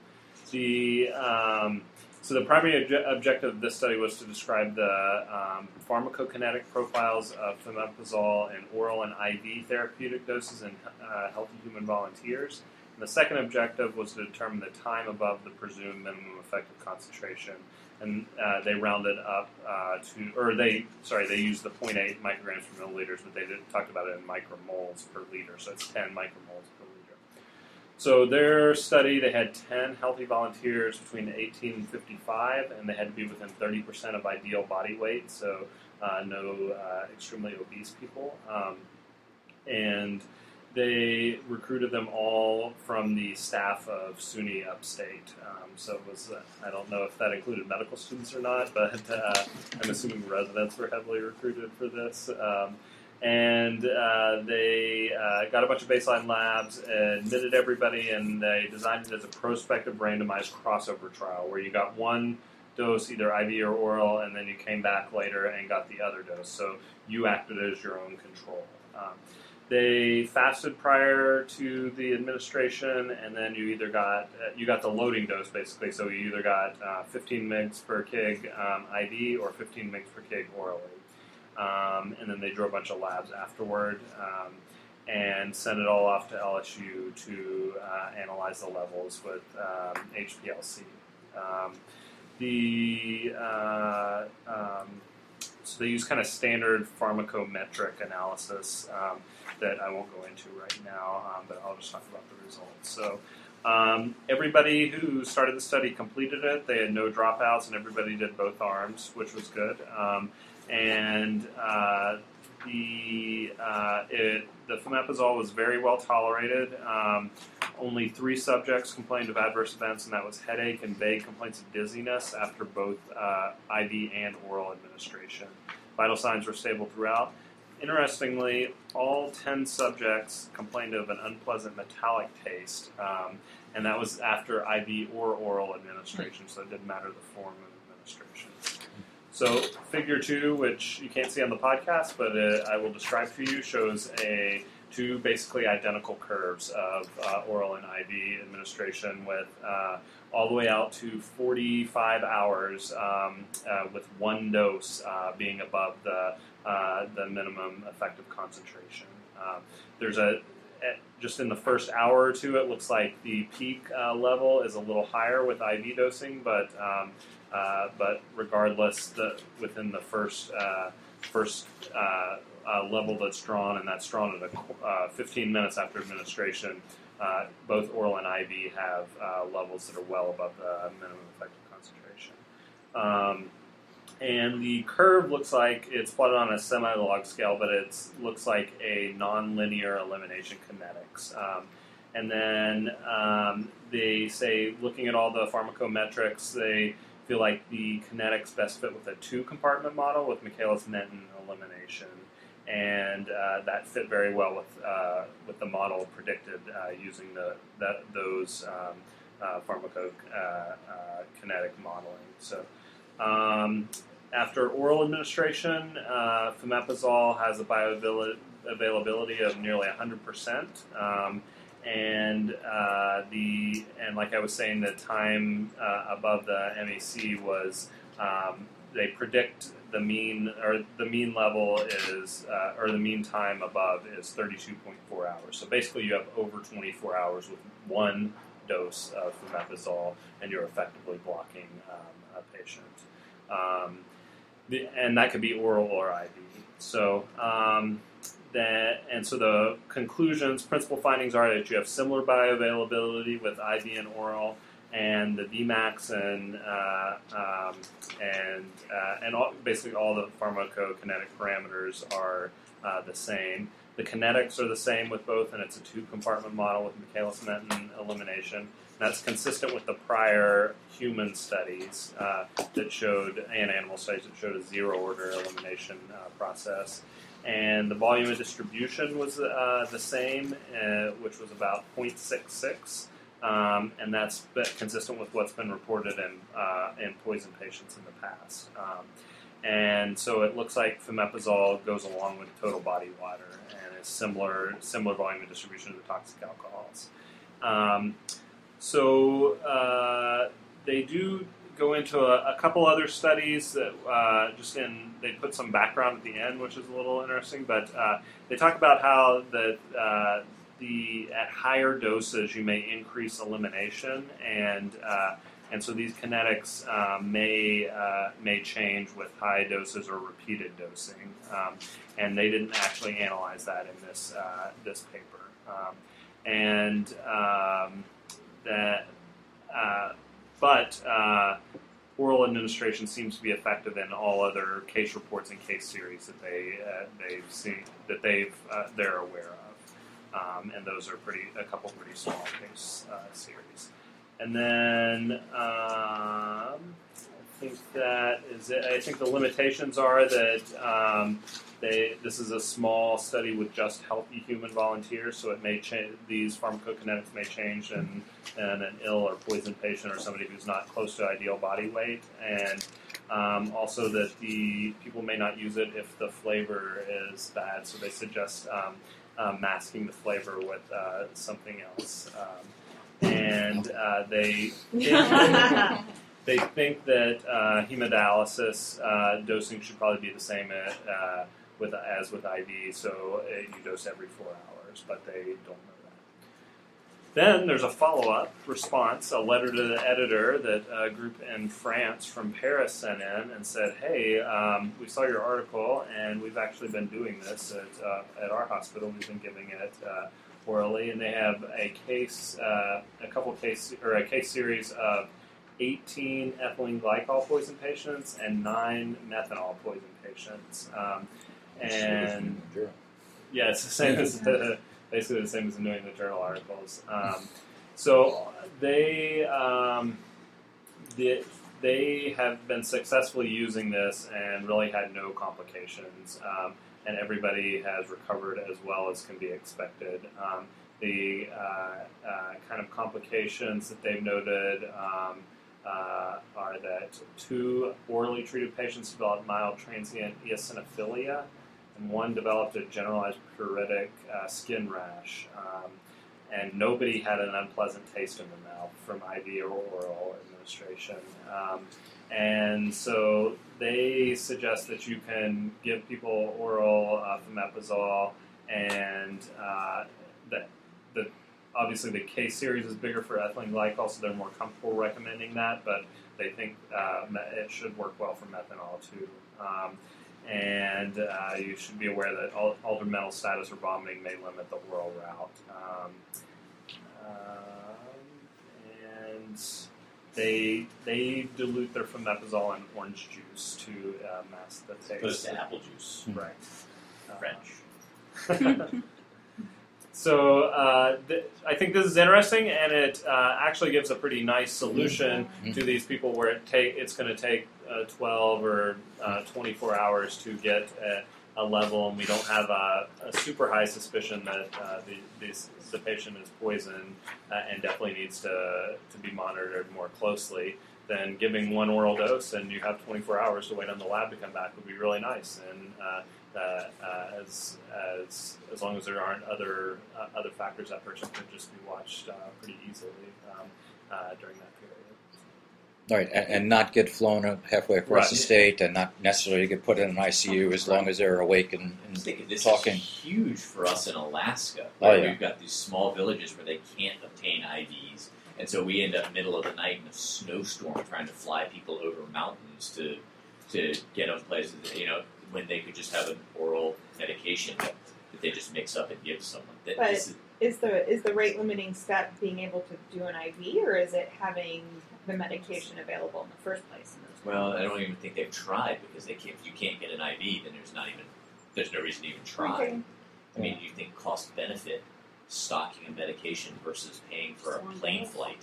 [SPEAKER 8] The um, so the primary obje- objective of this study was to describe the um, pharmacokinetic profiles of fomepizole in oral and IV therapeutic doses in uh, healthy human volunteers. And the second objective was to determine the time above the presumed minimum effective concentration. And uh, they rounded up uh, to, or they, sorry, they used the 0.8 micrograms per milliliters, but they did, talked about it in micromoles per liter, so it's 10 micromoles. So their study, they had 10 healthy volunteers between 18 and 55, and they had to be within 30% of ideal body weight, so uh, no uh, extremely obese people. Um, and they recruited them all from the staff of SUNY Upstate. Um, so it was, uh, I don't know if that included medical students or not, but uh, I'm assuming residents were heavily recruited for this. Um, and uh, they uh, got a bunch of baseline labs, admitted everybody, and they designed it as a prospective randomized crossover trial where you got one dose, either IV or oral, and then you came back later and got the other dose. So you acted as your own control. Um, they fasted prior to the administration, and then you either got uh, you got the loading dose basically. So you either got uh, 15 mg per kg um, IV or 15 mg per kg orally. Um, and then they drew a bunch of labs afterward um, and sent it all off to LSU to uh, analyze the levels with um, HPLC. Um, the uh, um, so they use kind of standard pharmacometric analysis um, that I won't go into right now, but I'll just talk about the results. So. Um, everybody who started the study completed it. They had no dropouts, and everybody did both arms, which was good. Um, and uh, the uh, it, the fomepizole was very well tolerated. Um, only three subjects complained of adverse events, and that was headache and vague complaints of dizziness after both uh, IV and oral administration. Vital signs were stable throughout. Interestingly, all 10 subjects complained of an unpleasant metallic taste, um, and that was after IV or oral administration, so it didn't matter the form of administration. So, figure two, which you can't see on the podcast, but uh, I will describe for you, shows a two basically identical curves of uh, oral and IV administration with uh, all the way out to 45 hours um, uh, with one dose uh, being above the, uh, the minimum effective concentration. There's a just in the first hour or two, it looks like the peak level is a little higher with IV dosing, but um, uh, but regardless, the, within the first first uh, uh, level that's drawn, and that's drawn at a, uh, 15 minutes after administration. Uh, both oral and IV have uh, levels that are well above the minimum effective concentration. Um, and the curve looks like it's plotted on a semi-log scale, but it looks like a non-linear elimination kinetics. Um, and then um, they say, looking at all the pharmacometrics, they feel like the kinetics best fit with a two-compartment model with Michaelis-Menten elimination, and uh, that fit very well with uh, with the model predicted uh, using the those um, uh, pharmacokinetic uh, modeling. So. Um, after oral administration, uh, has a bioavailability of nearly 100%. Um, and uh, the and like I was saying, the time uh, above the MAC was um, they predict the mean or the mean level is uh, or the mean time above is 32.4 hours. So basically, you have over 24 hours with one dose of fomepizole, and you're effectively blocking um, a patient. Um, the, and that could be oral or IV. So um, that, and so the conclusions, principal findings are that you have similar bioavailability with IV and oral, and the Vmax and uh, um, and uh, and all, basically all the pharmacokinetic parameters are uh, the same. the kinetics are the same with both, and it's a two compartment model with Michaelis Menten elimination. That's consistent with the prior human studies uh, that showed, and animal studies that showed a zero order elimination uh, process. And the volume of distribution was uh, the same, uh, which was about 0.66. Um, and that's consistent with what's been reported in, uh, in poison patients in the past. Um, and so it looks like fomepizole goes along with total body water and is similar similar volume of distribution to the toxic alcohols. Um, so uh, they do go into a, a couple other studies that uh, just in they put some background at the end, which is a little interesting. But uh, they talk about how the uh, the at higher doses you may increase elimination and uh, and so these kinetics um, may uh, may change with high doses or repeated dosing, um, and they didn't actually analyze that in this uh, this paper. Um, and um, that, uh, but uh, oral administration seems to be effective in all other case reports and case series that they uh, they've seen that they've uh, they're aware of, um, and those are pretty a couple pretty small case series. And then um, think that is it. I think the limitations are that um, they this is a small study with just healthy human volunteers, so it may change. These pharmacokinetics may change in, in an ill or poisoned patient or somebody who's not close to ideal body weight, and um, also that the people may not use it if the flavor is bad. So they suggest um, uh, masking the flavor with uh, something else. Um, and uh, they think, they think that uh, hemodialysis uh, dosing should probably be the same at, uh, with as with IV. So uh, you dose every four hours, but they don't know that. Then there's a follow-up response, a letter to the editor that a group in France from Paris sent in and said, "Hey, um, we saw your article, and we've actually been doing this at, uh, at our hospital. We've been giving it." orally, and they have a case, uh, a couple case or a case series of 18 ethylene glycol poison patients and nine methanol poison patients. Um, and yeah, it's the same as the, basically the same as doing the New England Journal articles. Um, so they, um, the, they have been successfully using this and really had no complications. Um, and everybody has recovered as well as can be expected. Um, the uh, uh, kind of complications that they've noted um, uh, are that two orally treated patients developed mild transient eosinophilia, and one developed a generalized pruritic uh, skin rash. Um, and nobody had an unpleasant taste in the mouth from IV or oral administration. Um, and so they suggest that you can give people oral uh, fomepizole, and uh, that the obviously the case series is bigger for ethylene glycol, so they're more comfortable recommending that. But they think uh, it should work well for methanol too. Um, and uh, you should be aware that altered mental status or vomiting may limit the oral route. Um, um and they they dilute their fomepizole in orange juice to uh, mask the taste.
[SPEAKER 2] Opposed to apple juice.
[SPEAKER 8] Right.
[SPEAKER 2] French.
[SPEAKER 8] so uh, th- I think this is interesting, and it uh, actually gives a pretty nice solution
[SPEAKER 1] Mhm.
[SPEAKER 8] to these people where it take it's going to take uh, 12 or uh, 24 hours to get a, a level, and we don't have a, a super high suspicion that uh, the, these, the patient is poisoned uh, and definitely needs to, to be monitored more closely. Then giving one oral dose and you have 24 hours to wait on the lab to come back would be really nice. And uh, uh, as, as, as long as there aren't other, uh, other factors, that person could just be watched uh, pretty easily um, uh, during that period.
[SPEAKER 1] Right, and, and not get flown up halfway across
[SPEAKER 8] Right.
[SPEAKER 1] the state, and not necessarily get put in an ICU as long as they're awake and,
[SPEAKER 2] I
[SPEAKER 1] and
[SPEAKER 2] thinking this
[SPEAKER 1] talking.
[SPEAKER 2] is huge for us in Alaska.
[SPEAKER 1] Oh,
[SPEAKER 2] Where
[SPEAKER 1] yeah.
[SPEAKER 2] We've got these small villages where they can't obtain IVs, and so we end up middle of the night in a snowstorm trying to fly people over mountains to to get them places. That, you know, when they could just have an oral medication that, that they just mix up and give someone. That,
[SPEAKER 3] But-
[SPEAKER 2] is,
[SPEAKER 3] Is the is the rate limiting step being able to do an IV, or is it having the medication available in the first place? In those
[SPEAKER 2] well, I don't even think they've tried because they can't. If you can't get an IV, then there's not even there's no reason to even try.
[SPEAKER 3] Okay.
[SPEAKER 2] I mean, do you think cost benefit stocking a medication versus paying for a plane flight?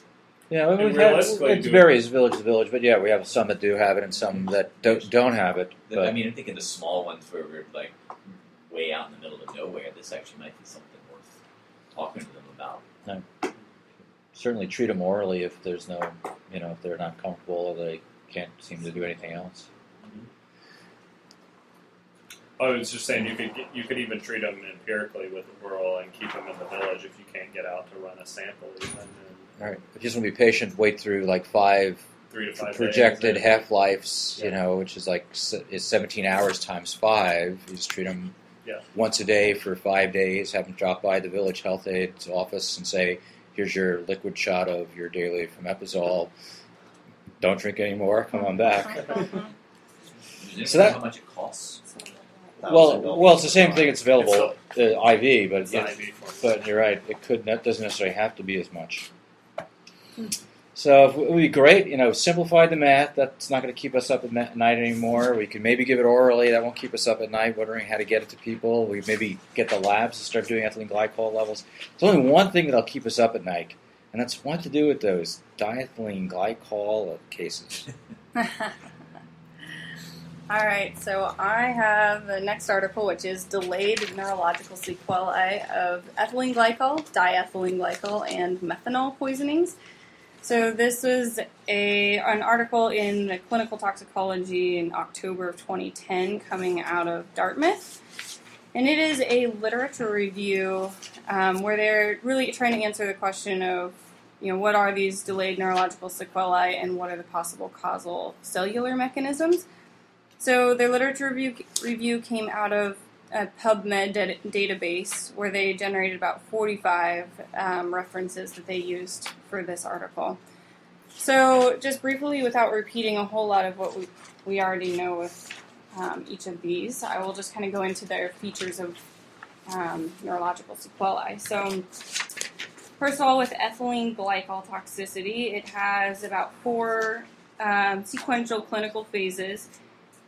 [SPEAKER 1] Yeah,
[SPEAKER 6] And
[SPEAKER 1] we've had,
[SPEAKER 6] realistically,
[SPEAKER 1] it varies village to village, but yeah, we have some that do have it and some that don't don't have it. But
[SPEAKER 2] I mean, I'm thinking the small ones where we're like way out in the middle of nowhere. This actually might be something worth talking to them about.
[SPEAKER 1] certainly treat them orally if there's no, you know, if they're not comfortable or they can't seem to do anything else.
[SPEAKER 8] I was just saying you could get, you could even treat them empirically with oral and keep them in the village if you can't get out to run a sample even in
[SPEAKER 1] All right, if you just want to be patient, wait through like five
[SPEAKER 8] three to five
[SPEAKER 1] projected
[SPEAKER 8] days.
[SPEAKER 1] half lives, you know, which is like is 17 hours times five. You just treat them
[SPEAKER 8] Yeah.
[SPEAKER 1] once a day for five days. Have them drop by the village health aid's office and say, "Here's your liquid shot of your daily fomepizole. Don't drink anymore. Come on back." So
[SPEAKER 2] know
[SPEAKER 1] that-
[SPEAKER 2] how much it costs?
[SPEAKER 1] Well, well, it's the same thing. It's available
[SPEAKER 8] It's
[SPEAKER 1] uh, IV, but
[SPEAKER 8] It's
[SPEAKER 1] yeah,
[SPEAKER 8] IV
[SPEAKER 1] but you're right. It could that doesn't necessarily have to be as much. So it would be great, you know, simplify the math. That's not going to keep us up at night anymore. We can maybe give it orally. That won't keep us up at night wondering how to get it to people. We maybe get the labs to start doing ethylene glycol levels. There's only one thing that'll keep us up at night, and that's what to do with those diethylene glycol cases.
[SPEAKER 9] All right, so I have the next article, which is delayed neurological sequelae of ethylene glycol, diethylene glycol, and methanol poisonings. So this was a an article in the Clinical Toxicology in October of 2010, coming out of Dartmouth, and it is a literature review um, where they're really trying to answer the question of you know what are these delayed neurological sequelae and what are the possible causal cellular mechanisms. So their literature review, review came out of a PubMed da- database where they generated about 45 um, references that they used for this article. So just briefly, without repeating a whole lot of what we, we already know with um, each of these, I will just kind of go into their features of um, neurological sequelae. So first of all, with ethylene glycol toxicity, it has about four um, sequential clinical phases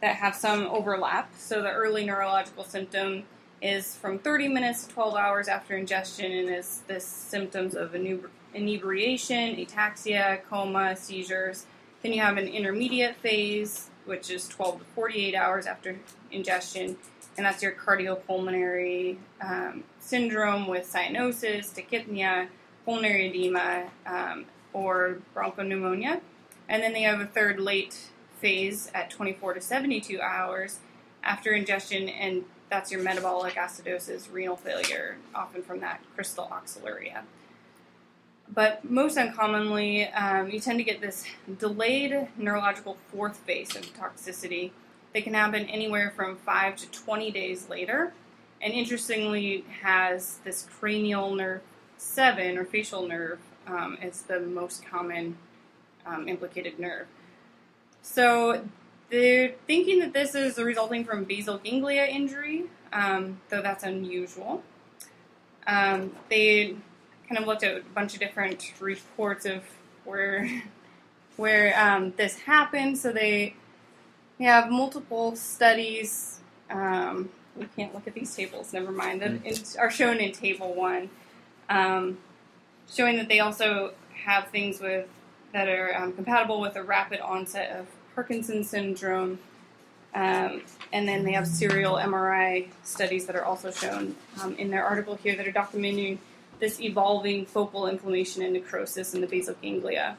[SPEAKER 9] that have some overlap. So the early neurological symptom is from 30 minutes to 12 hours after ingestion and is this symptoms of inebriation, ataxia, coma, seizures. Then you have an intermediate phase, which is 12 to 48 hours after ingestion, and that's your cardiopulmonary um, syndrome with cyanosis, tachypnea, pulmonary edema, um, or bronchopneumonia. And then they have a third late phase at 24 to 72 hours after ingestion, and that's your metabolic acidosis, renal failure, often from that crystal oxaluria. But most uncommonly, um, you tend to get this delayed neurological fourth phase of toxicity that can happen anywhere from 5 to 20 days later, and interestingly has this cranial nerve 7 or facial nerve um, the most common um, implicated nerve. So they're thinking that this is resulting from basal ganglia injury, um, though that's unusual. Um, they kind of looked at a bunch of different reports of where where um, this happened. So they they have multiple studies. Um, we can't look at these tables. Never mind. That is- are shown in table one, um, showing that they also have things with that are um, compatible with a rapid onset of Parkinson's syndrome. Um, and then they have serial MRI studies that are also shown um, in their article here that are documenting this evolving focal inflammation and necrosis in the basal ganglia,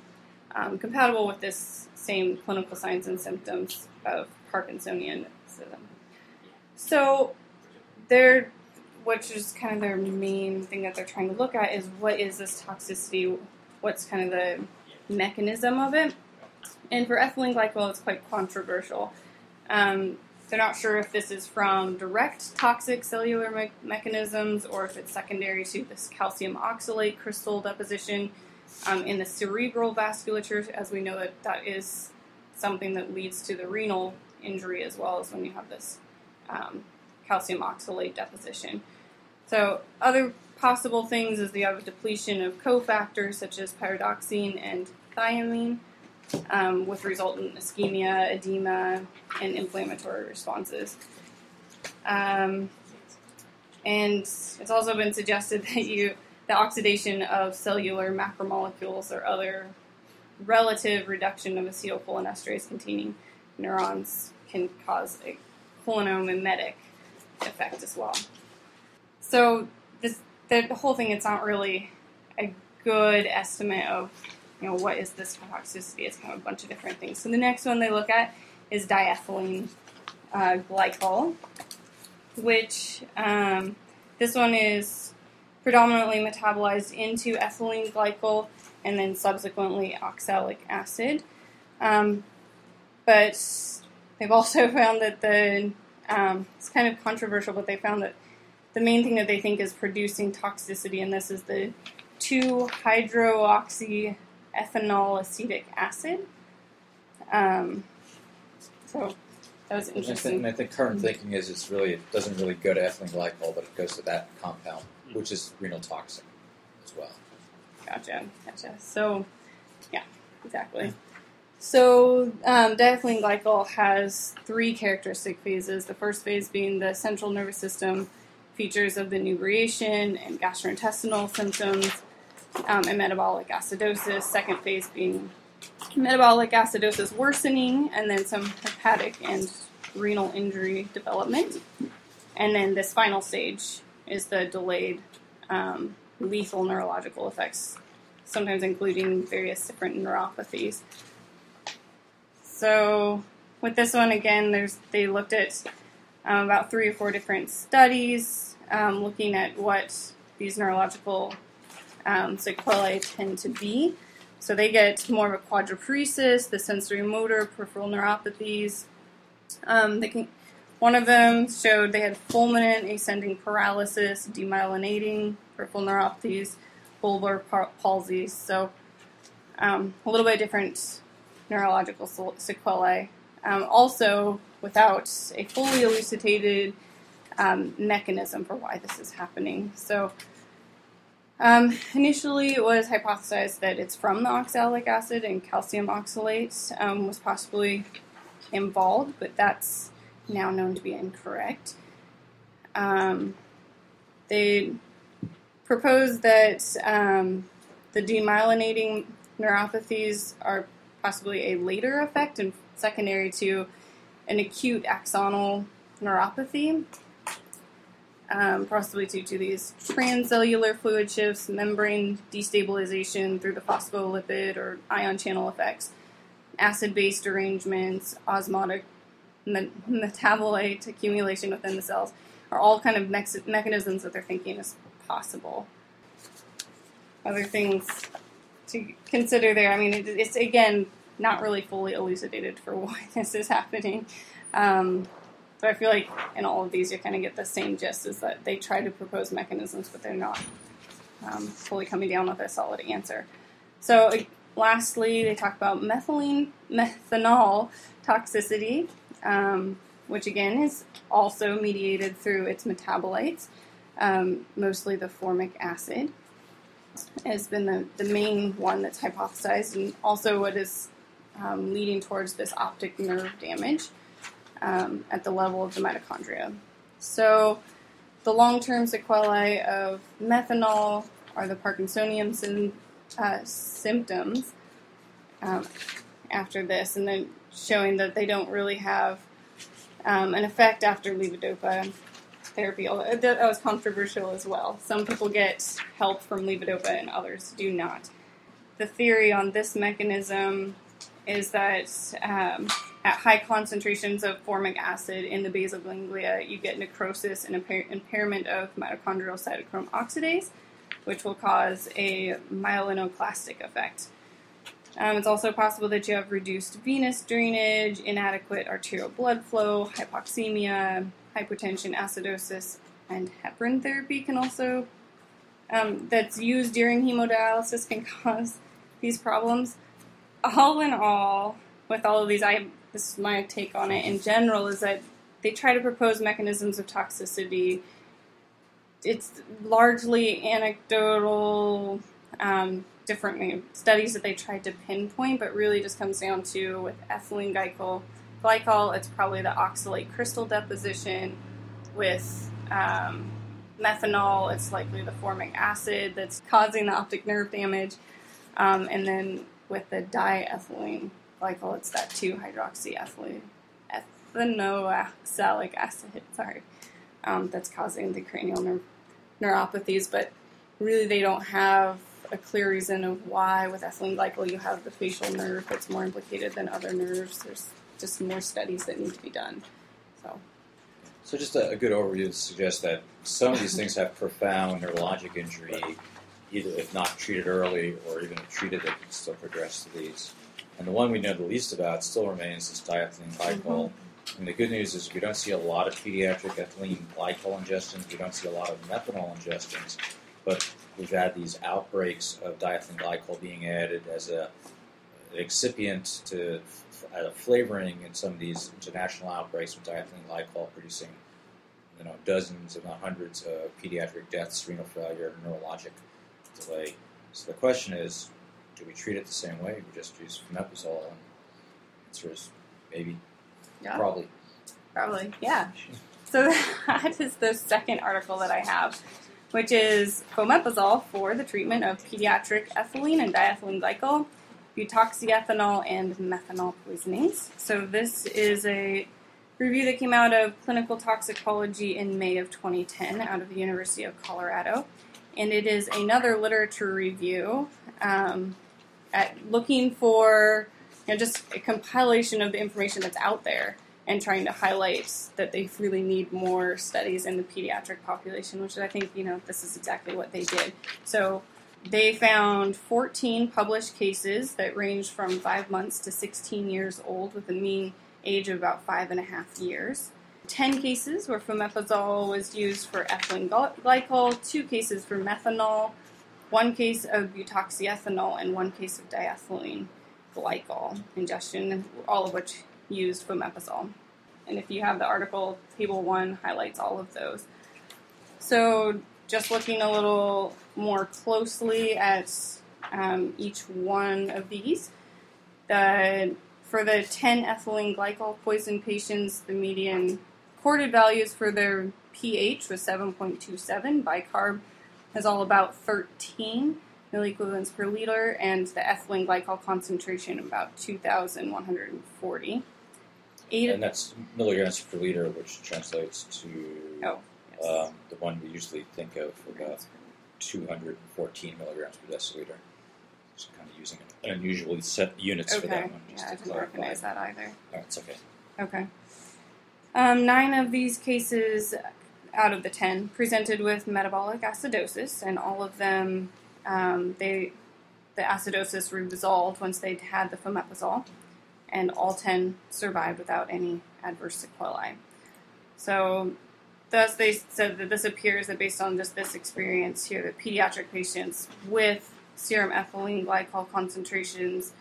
[SPEAKER 9] um, compatible with this same clinical signs and symptoms of Parkinsonianism. So, they're, which is kind of their main thing that they're trying to look at is what is this toxicity? What's kind of the mechanism of it? And for ethylene glycol, it's quite controversial. Um, they're not sure if this is from direct toxic cellular me- mechanisms or if it's secondary to this calcium oxalate crystal deposition um, in the cerebral vasculature, as we know that that is something that leads to the renal injury as well as when you have this um, calcium oxalate deposition. So, other possible things is have depletion of cofactors such as pyridoxine and thiamine um, with resultant ischemia, edema, and inflammatory responses. Um, And it's also been suggested that you the oxidation of cellular macromolecules or other relative reduction of acetylcholinesterase containing neurons can cause a cholinomimetic effect as well. So this the, the whole thing it's not really a good estimate of you know what is this toxicity. It's kind of a bunch of different things. So the next one they look at is diethylene uh, glycol, which um, this one is predominantly metabolized into ethylene glycol and then subsequently oxalic acid. Um, but they've also found that the um, it's kind of controversial, but they found that the main thing that they think is producing toxicity in this is the 2 hydroxy ethanol acetic acid. Um, so that was
[SPEAKER 1] And I think,
[SPEAKER 9] interesting.
[SPEAKER 1] and I think current thinking is it's really it doesn't really go to ethylene glycol, but it goes to that compound, which is renal toxin as well.
[SPEAKER 9] Gotcha, gotcha. So, yeah, exactly. So, um, diethylene glycol has three characteristic phases. The first phase being the central nervous system features of the inebriation and gastrointestinal symptoms um, and metabolic acidosis. Second phase being metabolic acidosis worsening, and then some hepatic and renal injury development. And then this final stage is the delayed um, lethal neurological effects, sometimes including various different neuropathies. So, with this one again, there's they looked at um, about three or four different studies um, looking at what these neurological um, sequelae tend to be. So they get more of a quadriparesis, the sensory motor, peripheral neuropathies. Um, they can, one of them showed they had fulminant ascending paralysis, demyelinating peripheral neuropathies, bulbar palsies. So um, a little bit different neurological se- sequelae. Um, also, without a fully elucidated um, mechanism for why this is happening. So, um, initially, it was hypothesized that it's from the oxalic acid and calcium oxalate um, was possibly involved, but that's now known to be incorrect. Um, they proposed that um, the demyelinating neuropathies are possibly a later effect and secondary to an acute axonal neuropathy, um, possibly due to these transcellular fluid shifts, membrane destabilization through the phospholipid or ion channel effects, acid base derangements, osmotic me- metabolite accumulation within the cells are all kind of mechanisms that they're thinking is possible. Other things to consider there. I mean, it, it's again not really fully elucidated for why this is happening. Um, but I feel like in all of these, you kind of get the same gist: is that they try to propose mechanisms, but they're not um, fully coming down with a solid answer. So, lastly, they talk about methylene methanol toxicity, um, which again is also mediated through its metabolites, um, mostly the formic acid has been the, the main one that's hypothesized, and also what is um, leading towards this optic nerve damage um, at the level of the mitochondria. So, the long term sequelae of methanol are the Parkinsonian syn- uh, symptoms um, after this, and then showing that they don't really have um, an effect after levodopa therapy. That that was controversial as well. Some people get help from levodopa and others do not. The theory on this mechanism is that um, at high concentrations of formic acid in the basal ganglia, you get necrosis and impair- impairment of mitochondrial cytochrome oxidase, which will cause a myelinoclastic effect. Um, it's also possible that you have reduced venous drainage, inadequate arterial blood flow, hypoxemia, hypertension, acidosis, and heparin therapy can also um, that's used during hemodialysis can cause these problems. All in all, with all of these, I this is my take on it in general is that they try to propose mechanisms of toxicity. It's largely anecdotal, um, different studies that they tried to pinpoint, but really just comes down to with ethylene glycol, glycol, it's probably the oxalate crystal deposition. With um, methanol, it's likely the formic acid that's causing the optic nerve damage. Um, and then with the diethylene glycol, it's that 2 hydroxyethylene ethanoxalic acid, sorry, um, that's causing the cranial neuropathies. But really, they don't have a clear reason of why with ethylene glycol you have the facial nerve that's more implicated than other nerves. There's just more studies that need to be done. So,
[SPEAKER 1] So just a, a good overview to suggest that some of these things have profound neurologic injury, either if not treated early or even if treated, they can still progress to these. And the one we know the least about still remains this diethylene glycol. Mm-hmm. And the good news is we don't see a lot of pediatric ethylene glycol ingestions. We don't see a lot of methanol ingestions. But we've had these outbreaks of diethylene glycol being added as a an excipient to a flavoring in some of these international outbreaks with diethylene glycol producing you know dozens if not hundreds of pediatric deaths, renal failure, neurologic delay. So the question is, do we treat it the same way? We just use fomepizole, and the answer is maybe,
[SPEAKER 9] Yeah.
[SPEAKER 1] probably.
[SPEAKER 9] Probably, yeah. So that is the second article that I have, which is fomepizole for the treatment of pediatric ethylene and diethylene glycol, butoxyethanol, and methanol poisonings. So this is a review that came out of clinical toxicology in May of 2010 out of the University of Colorado. And it is another literature review um, at looking for you know, just a compilation of the information that's out there and trying to highlight that they really need more studies in the pediatric population, which I think, you know, this is exactly what they did. So they found 14 published cases that ranged from 5 months to 16 years old with a mean age of about five and a half years. 10 cases where fomepizole was used for ethylene glycol, 2 cases for methanol, 1 case of butoxyethanol, and 1 case of diethylene glycol ingestion, all of which used fomepizole. And if you have the article, table 1 highlights all of those. So, just looking a little more closely at um, each one of these, the for the 10 ethylene glycol poison patients, the median recorded values for their pH was 7.27. Bicarb is all about 13 milliequivalents per liter, and the ethylene glycol concentration about 2,140. Eight,
[SPEAKER 1] And that's milligrams per liter, which translates to
[SPEAKER 9] oh, yes.
[SPEAKER 1] um, the one we usually think of about 214 milligrams per deciliter. So kind of using an unusually set units for that one. Just
[SPEAKER 9] Yeah, I
[SPEAKER 1] to
[SPEAKER 9] didn't
[SPEAKER 1] clarify.
[SPEAKER 9] recognize that either.
[SPEAKER 1] Oh, it's okay.
[SPEAKER 9] Okay. Um, nine of these cases out of the ten presented with metabolic acidosis, and all of them, um, they, the acidosis resolved once they'd had the fomepizole, and all ten survived without any adverse sequelae. So, thus they said that this appears that based on just this experience here, that pediatric patients with serum ethylene glycol concentrations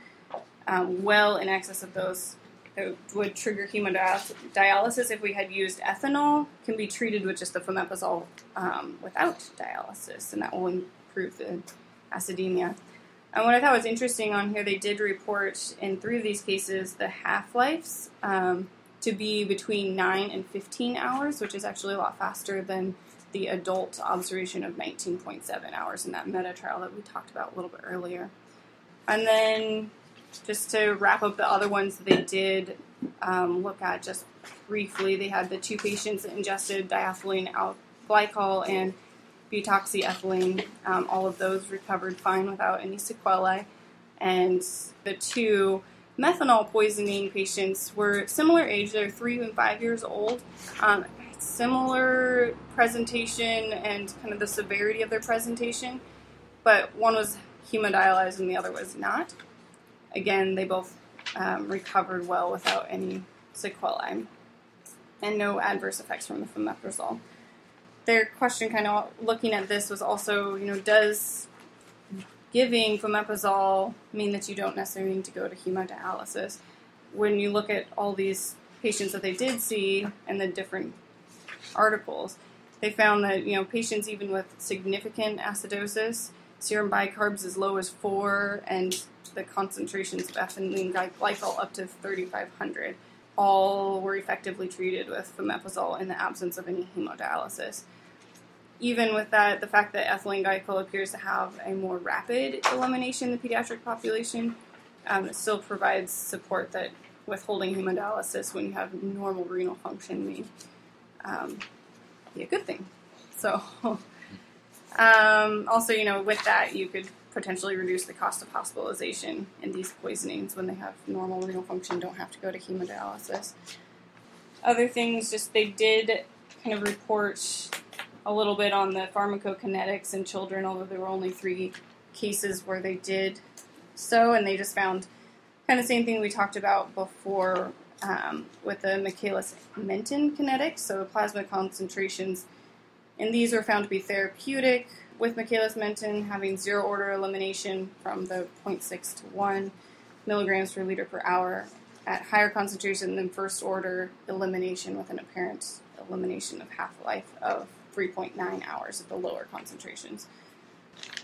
[SPEAKER 9] um, well in excess of those that would trigger hemodialysis if we had used ethanol can be treated with just the fomepizole um, without dialysis, and that will improve the acidemia. And what I thought was interesting on here, they did report in three of these cases the half lives um, to be between 9 and 15 hours, which is actually a lot faster than the adult observation of 19.7 hours in that meta trial that we talked about a little bit earlier. And then just to wrap up the other ones they did um, look at just briefly, they had the two patients that ingested diethylene glycol and butoxyethylene. Um, all of those recovered fine without any sequelae. And the two methanol poisoning patients were similar age, they're three and five years old. Um, similar presentation and kind of the severity of their presentation, but one was hemodialyzed and the other was not. Again, they both um, recovered well without any sequelae and no adverse effects from the fomepizole. Their question, kind of looking at this, was also, you know, does giving fomepizole mean that you don't necessarily need to go to hemodialysis? When you look at all these patients that they did see and the different articles, they found that you know patients even with significant acidosis, serum bicarbs as low as four, and the concentrations of ethylene glycol up to 3,500, all were effectively treated with fomepizole in the absence of any hemodialysis. even with that, the fact that ethylene glycol appears to have a more rapid elimination in the pediatric population, um, still provides support that withholding hemodialysis when you have normal renal function may um, be a good thing. So, um, also, you know, with that, you could potentially reduce the cost of hospitalization in these poisonings when they have normal renal function, don't have to go to hemodialysis. Other things, just they did kind of report a little bit on the pharmacokinetics in children, although there were only three cases where they did so, and they just found kind of same thing we talked about before um, with the Michaelis Menten kinetics. So plasma concentrations and these were found to be therapeutic, with Michaelis Menten having zero order elimination from the 0.6 to 1 milligrams per liter per hour at higher concentration than first order elimination with an apparent elimination of half life of 3.9 hours at the lower concentrations.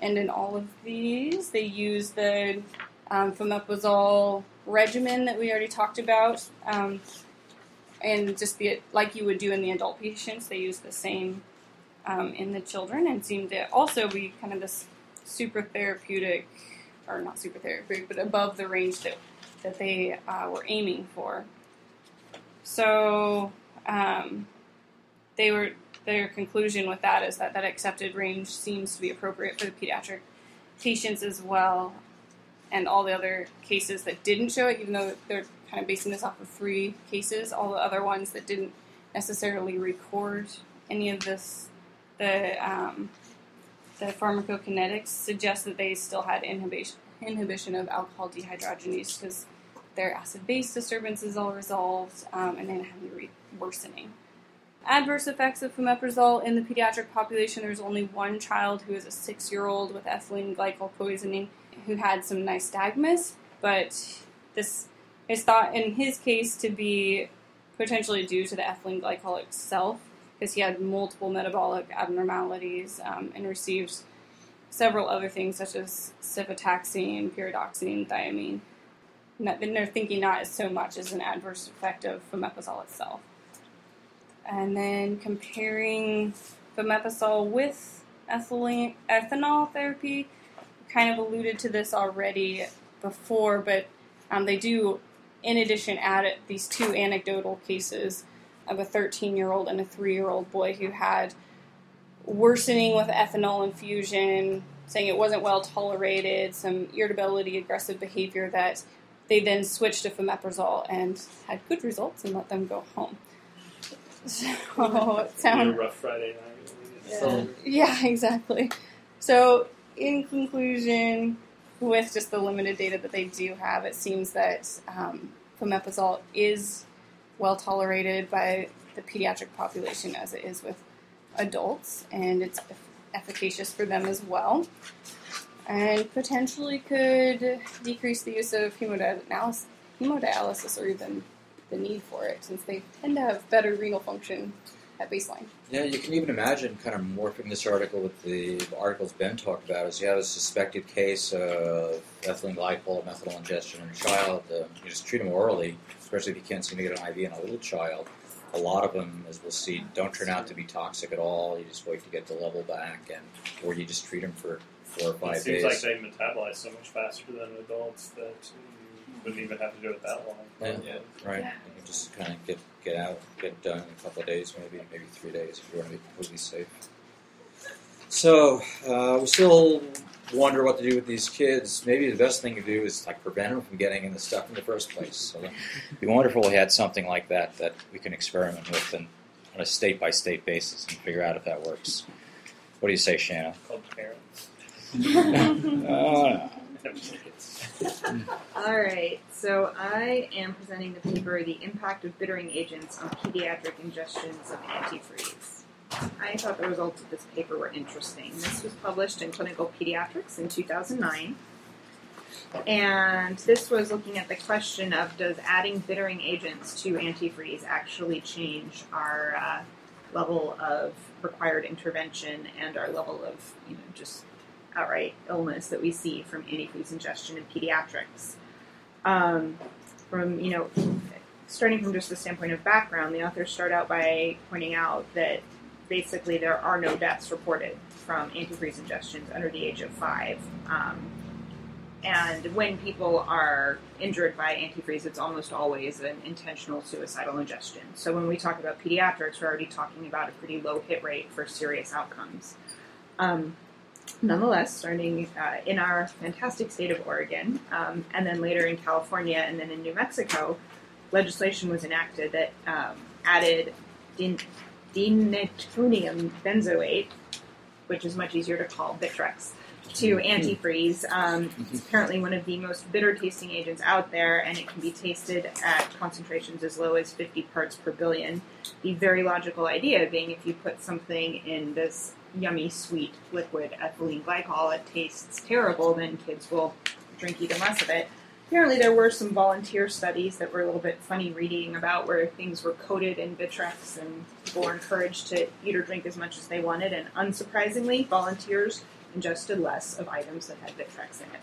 [SPEAKER 9] And in all of these, they use the um, fomepizole regimen that we already talked about. Um, and just it like you would do in the adult patients, they use the same um, in the children and seem to also be kind of this super therapeutic, or not super therapeutic, but above the range that, that they uh, were aiming for. So um, they were their conclusion with that is that that accepted range seems to be appropriate for the pediatric patients as well, and all the other cases that didn't show it, even though they're kind of basing this off of three cases, all the other ones that didn't necessarily record any of this, the um, the pharmacokinetics suggest that they still had inhibition inhibition of alcohol dehydrogenase because their acid base disturbance is all resolved um, and then having re- worsening adverse effects of fomepizole in the pediatric population. There's only one child who is a six year old with ethylene glycol poisoning who had some nystagmus, but this is thought in his case to be potentially due to the ethylene glycol itself because he had multiple metabolic abnormalities um, and received several other things such as cefotaxime, pyridoxine, thiamine. Then they're thinking not so much as an adverse effect of fomepizole itself and then comparing fomepizole with ethylene, ethanol therapy. Kind of alluded to this already before, but um, they do, in addition, add these two anecdotal cases of a 13 year old and a 3 year old boy who had worsening with ethanol infusion, saying it wasn't well tolerated, some irritability, aggressive behavior that they then switched to fomepizole and had good results and let them go home. So it sounds
[SPEAKER 8] rough Friday night.
[SPEAKER 9] Yeah. yeah, exactly. So, in conclusion, with just the limited data that they do have, it seems that um, fomepizole is well tolerated by the pediatric population as it is with adults, and it's efficacious for them as well, and potentially could decrease the use of hemodialysis, hemodialysis or even the need for it, since they tend to have better renal function at baseline.
[SPEAKER 1] Yeah, you can even imagine kind of morphing this article with the articles Ben talked about. Is you have a suspected case of ethylene glycol methanol ingestion in a child. Um, you just treat them orally, especially if you can't seem to get an IV in a little child. A lot of them, as we'll see, don't turn out to be toxic at all. You just wait to get the level back, and or you just treat them for four or five
[SPEAKER 8] it seems
[SPEAKER 1] days.
[SPEAKER 8] like they metabolize so much faster than adults that you wouldn't even have to do it that long.
[SPEAKER 1] Yeah.
[SPEAKER 2] Yeah.
[SPEAKER 1] Right. You can just kind of get get out, get done in a couple of days, maybe maybe three days if you want to be completely safe. So uh, we still wonder what to do with these kids. Maybe the best thing to do is like prevent them from getting in the stuff in the first place. So it'd be wonderful if we had something like that that we can experiment with and on a state by state basis and figure out if that works. What do you say, Shanna?
[SPEAKER 8] Called parents.
[SPEAKER 1] Uh,
[SPEAKER 3] All right, so I am presenting the paper "The Impact of Bittering Agents on Pediatric Ingestions of Antifreeze." I thought the results of this paper were interesting. This was published in Clinical Pediatrics in 2009, and this was looking at the question of does adding bittering agents to antifreeze actually change our uh, level of required intervention and our level of you know just outright illness that we see from antifreeze ingestion in pediatrics. Um, from you know, starting from just the standpoint of background, the authors start out by pointing out that basically there are no deaths reported from antifreeze ingestions under the age of five. Um, and when people are injured by antifreeze, it's almost always an intentional suicidal ingestion. So when we talk about pediatrics, we're already talking about a pretty low hit rate for serious outcomes. Um, nonetheless, starting uh, in our fantastic state of Oregon, um, and then later in California, and then in New Mexico, legislation was enacted that um, added din- denatonium benzoate, which is much easier to call Bitrex, to antifreeze. Um, it's apparently one of the most bitter tasting agents out there, and it can be tasted at concentrations as low as 50 parts per billion. The very logical idea being if you put something in this yummy, sweet liquid ethylene glycol, it tastes terrible, then kids will drink even less of it. Apparently, there were some volunteer studies that were a little bit funny reading about where things were coated in Bitrex and people were encouraged to eat or drink as much as they wanted. And unsurprisingly, volunteers ingested less of items that had Bitrex in it.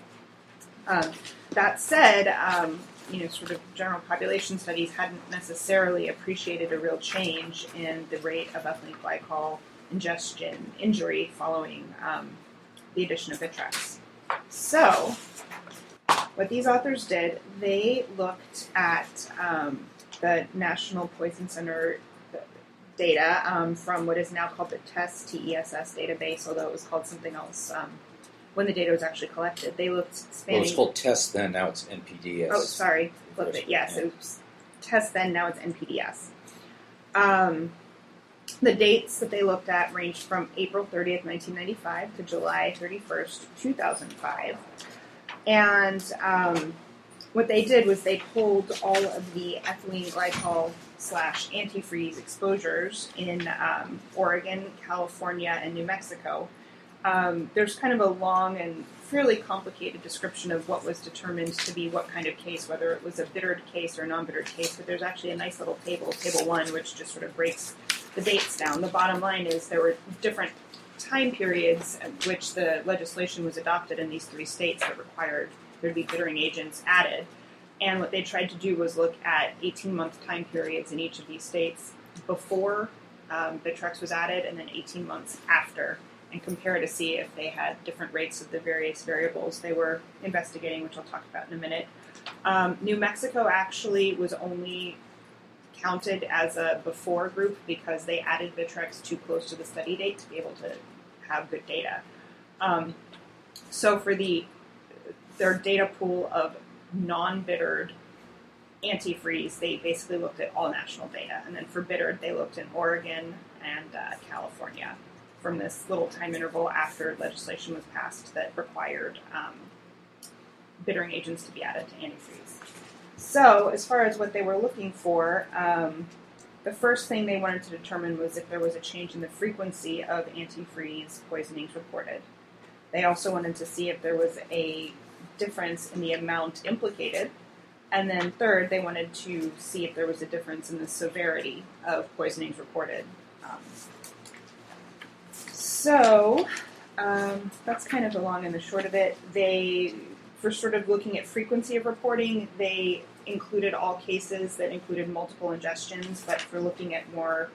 [SPEAKER 3] Um, that said, um, you know, sort of general population studies hadn't necessarily appreciated a real change in the rate of ethylene glycol ingestion injury following um, the addition of Bitrex. So, what these authors did, they looked at um, the National Poison Center data um, from what is now called the TESS TESS database, although it was called something else um, when the data was actually collected. They looked
[SPEAKER 1] Well,
[SPEAKER 3] spanning.
[SPEAKER 1] it's called TESS then. Now it's NPDS.
[SPEAKER 3] Oh, sorry, flipped it. Yes, it was TESS then. Now it's NPDS. Um, the dates that they looked at ranged from April 30th, 1995 to July 31st, 2005. And um, what they did was they pulled all of the ethylene glycol slash antifreeze exposures in um, Oregon, California, and New Mexico. Um, there's kind of a long and fairly complicated description of what was determined to be what kind of case, whether it was a bittered case or a non-bittered case. But there's actually a nice little table, table one, which just sort of breaks the dates down. The bottom line is there were different time periods at which the legislation was adopted in these three states that required there to be bittering agents added. And what they tried to do was look at 18 month time periods in each of these states before um, Bitrex was added and then 18 months after and compare to see if they had different rates of the various variables they were investigating, which I'll talk about in a minute. Um, New Mexico actually was only counted as a before group because they added Bitrex too close to the study date to be able to have good data. Um, so for the their data pool of non-bittered antifreeze, they basically looked at all national data, and then for bittered, they looked in Oregon and uh, California from this little time interval after legislation was passed that required um, bittering agents to be added to antifreeze. So, as far as what they were looking for, um, the first thing they wanted to determine was if there was a change in the frequency of antifreeze poisonings reported. They also wanted to see if there was a difference in the amount implicated. And then, third, they wanted to see if there was a difference in the severity of poisonings reported. Um, so, um, that's kind of the long and the short of it. They, for sort of looking at frequency of reporting, they included all cases that included multiple ingestions, but for looking at more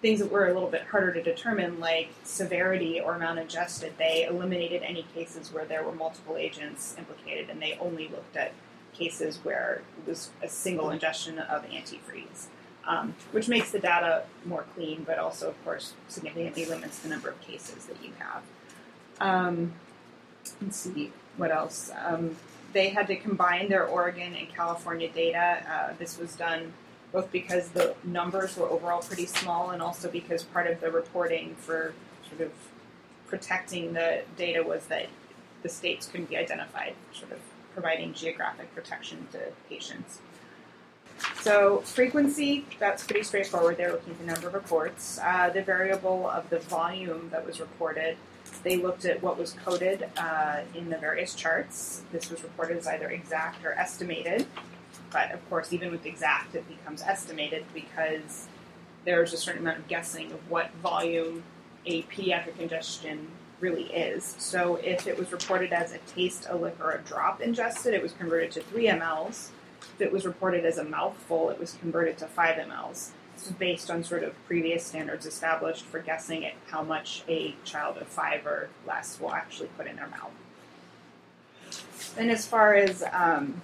[SPEAKER 3] things that were a little bit harder to determine, like severity or amount ingested, they eliminated any cases where there were multiple agents implicated, and they only looked at cases where it was a single ingestion of antifreeze, um, which makes the data more clean, but also, of course, significantly limits the number of cases that you have. Um, let's see what else. Um, they had to combine their Oregon and California data. Uh, this was done both because the numbers were overall pretty small and also because part of the reporting for sort of protecting the data was that the states couldn't be identified, sort of providing geographic protection to patients. So frequency, that's pretty straightforward. They're looking at the number of reports. Uh, the variable of the volume that was reported, they looked at what was coded uh, in the various charts. This was reported as either exact or estimated. But of course, even with exact, it becomes estimated because there's a certain amount of guessing of what volume a pediatric ingestion really is. So if it was reported as a taste, a lick, or a drop ingested, it was converted to 3 mLs. If it was reported as a mouthful, it was converted to 5 mLs. Based on sort of previous standards established for guessing at how much a child of five or less will actually put in their mouth. Then, as far as um,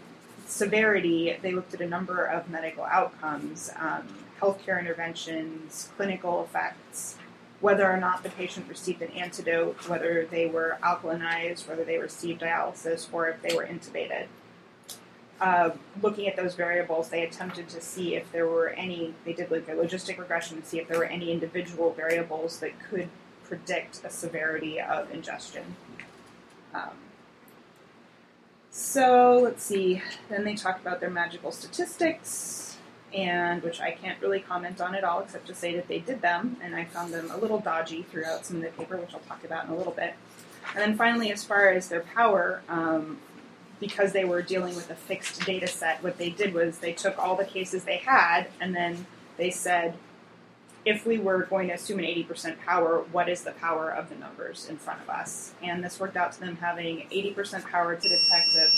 [SPEAKER 3] severity, they looked at a number of medical outcomes, um, healthcare interventions, clinical effects, whether or not the patient received an antidote, whether they were alkalinized, whether they received dialysis, or if they were intubated. Uh, looking at those variables, they attempted to see if there were any, they did like a logistic regression to see if there were any individual variables that could predict a severity of ingestion. Um, so let's see. Then they talk about their magical statistics, and which I can't really comment on at all, except to say that they did them, and I found them a little dodgy throughout some of the paper, which I'll talk about in a little bit. And then finally, as far as their power, um, because they were dealing with a fixed data set, what they did was they took all the cases they had, and then they said, if we were going to assume an 80% power, what is the power of the numbers in front of us? And this worked out to them having 80% power to detect a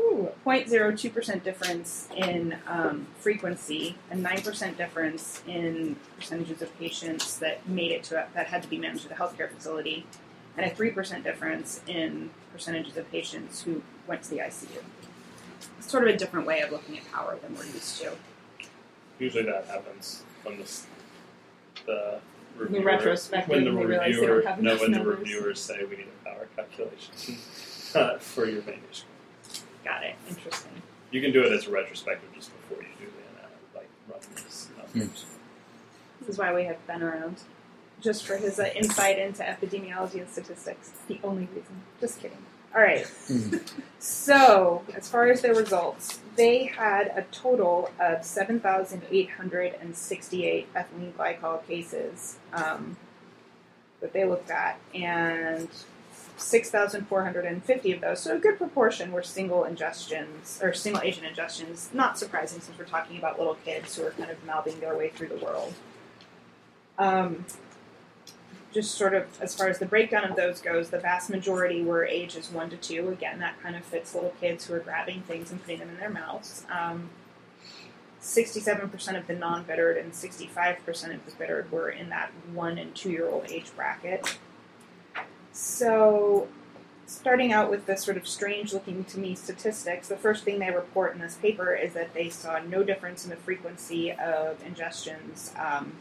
[SPEAKER 3] ooh, 0.02% difference in um, frequency, a 9% difference in percentages of patients that made it to that had to be managed at a healthcare facility, and a 3% difference in percentages of patients who went to the ICU. It's sort of a different way of looking at power than we're used to.
[SPEAKER 8] Usually that happens when the, the
[SPEAKER 3] The
[SPEAKER 8] reviewer,
[SPEAKER 3] retrospect,
[SPEAKER 8] when the
[SPEAKER 3] they realize they
[SPEAKER 8] reviewer,
[SPEAKER 3] don't have
[SPEAKER 8] no,
[SPEAKER 3] enough
[SPEAKER 8] when the reviewers say we need a power calculation uh, for your manuscript.
[SPEAKER 3] Got it. Interesting.
[SPEAKER 8] You can do it as a retrospective just before you do the ana- like run these numbers.
[SPEAKER 3] This is why we have been around, just for his uh, insight into epidemiology and statistics. The only reason. Just kidding. All right. So, as far as their results, they had a total of 7,868 ethylene glycol cases um, that they looked at, and 6,450 of those, so a good proportion, were single ingestions or single agent ingestions. Not surprising since we're talking about little kids who are kind of mouthing their way through the world. Um, just sort of as far as the breakdown of those goes, the vast majority were ages one to two. Again, that kind of fits little kids who are grabbing things and putting them in their mouths. Um, 67% of the non bittered and 65% of the bittered were in that one and two year old age bracket. So, starting out with the sort of strange looking to me statistics, the first thing they report in this paper is that they saw no difference in the frequency of ingestions um,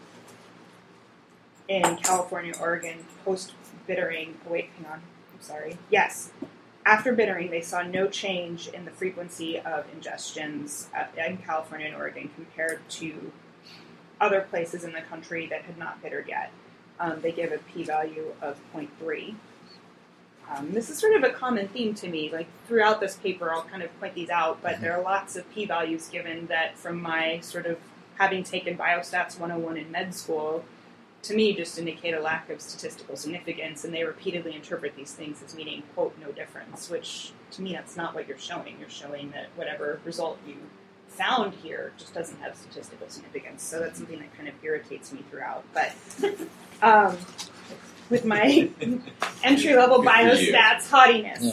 [SPEAKER 3] in California, Oregon, post bittering. Oh, wait, hang on. I'm sorry. Yes. After bittering, they saw no change in the frequency of ingestions uh, in California and Oregon compared to other places in the country that had not bittered yet. Um, they give a p value of 0.3. Um, this is sort of a common theme to me. Like throughout this paper, I'll kind of point these out, but there are lots of p values given that, from my sort of having taken Biostats 101 in med school, to me just indicate a lack of statistical significance, and they repeatedly interpret these things as meaning, quote, no difference, which to me that's not what you're showing. You're showing that whatever result you found here just doesn't have statistical significance. So that's something that kind of irritates me throughout. But um, with my entry level
[SPEAKER 2] Good for you.
[SPEAKER 3] biostats haughtiness.
[SPEAKER 1] Yeah.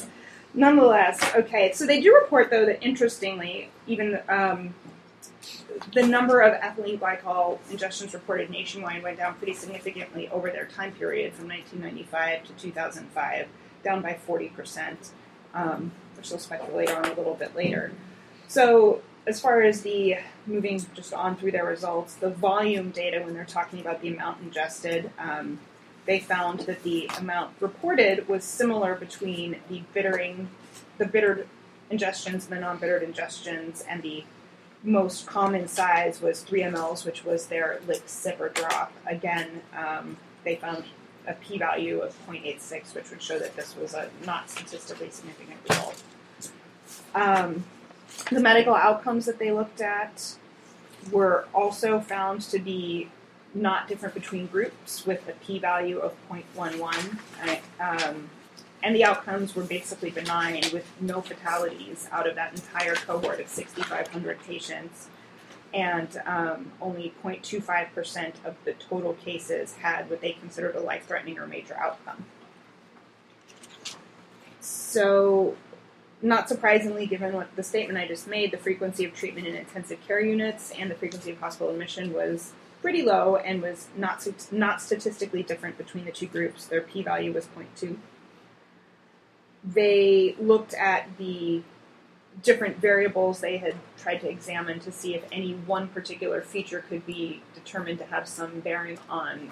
[SPEAKER 3] Nonetheless, okay, so they do report though that interestingly, even um, the number of ethylene glycol ingestions reported nationwide went down pretty significantly over their time period from 1995 to 2005, down by 40%, um, which we'll speculate on a little bit later. So, as far as the moving just on through their results, the volume data, when they're talking about the amount ingested, um, they found that the amount reported was similar between the bittering, the bittered ingestions and the non-bittered ingestions, and the most common size was 3 mLs, which was their lick, sip, or drop. Again, um, they found a p-value of 0.86, which would show that this was a not statistically significant result. Um, the medical outcomes that they looked at were also found to be not different between groups, with a p-value of 0.11. I- Um, and the outcomes were basically benign with no fatalities out of that entire cohort of 6,500 patients. And um, only 0.25% of the total cases had what they considered a life threatening or major outcome. So, not surprisingly, given what the statement I just made, the frequency of treatment in intensive care units and the frequency of hospital admission was pretty low and was not not statistically different between the two groups. Their p-value was 0.2. They looked at the different variables they had tried to examine to see if any one particular feature could be determined to have some bearing on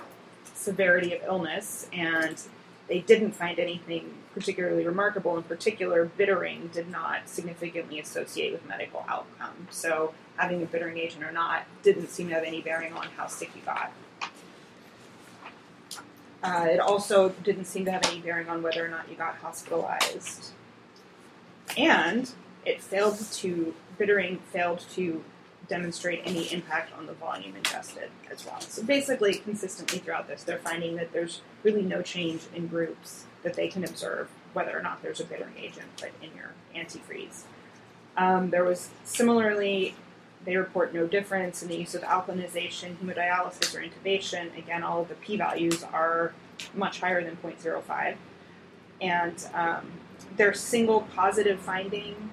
[SPEAKER 3] severity of illness, and they didn't find anything particularly remarkable. In particular, bittering did not significantly associate with medical outcome. So, having a bittering agent or not didn't seem to have any bearing on how sick you got. Uh, it also didn't seem to have any bearing on whether or not you got hospitalized. And it failed to, bittering failed to demonstrate any impact on the volume ingested as well. So basically, consistently throughout this, they're finding that there's really no change in groups that they can observe, whether or not there's a bittering agent put in your antifreeze. Um, there was similarly, they report no difference in the use of alkalinization, hemodialysis, or intubation. Again, all of the p-values are much higher than 0.05. And um, their single positive finding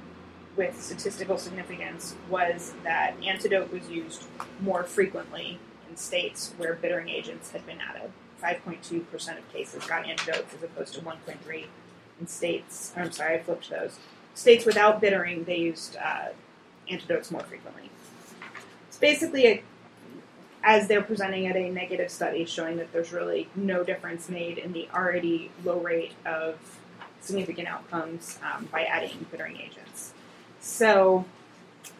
[SPEAKER 3] with statistical significance was that antidote was used more frequently in states where bittering agents had been added. 5.2% of cases got antidotes as opposed to 1.3 in states. I'm sorry, I flipped those. States without bittering, they used uh, antidotes more frequently. Basically a, as they're presenting at a negative study showing that there's really no difference made in the already low rate of significant outcomes um, by adding bittering agents. So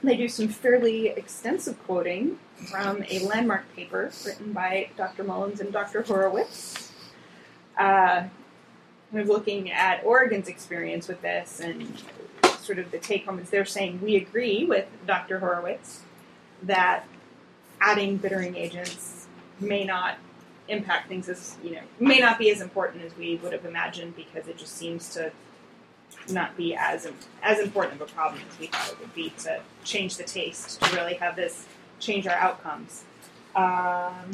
[SPEAKER 3] they do some fairly extensive quoting from a landmark paper written by Dr. Mullins and Dr. Horowitz. Uh, kind of looking at Oregon's experience with this and sort of the take home is they're saying we agree with Dr. Horowitz that adding bittering agents may not impact things as you know may not be as important as we would have imagined because it just seems to not be as as important of a problem as we thought it would be to change the taste to really have this change our outcomes. Um,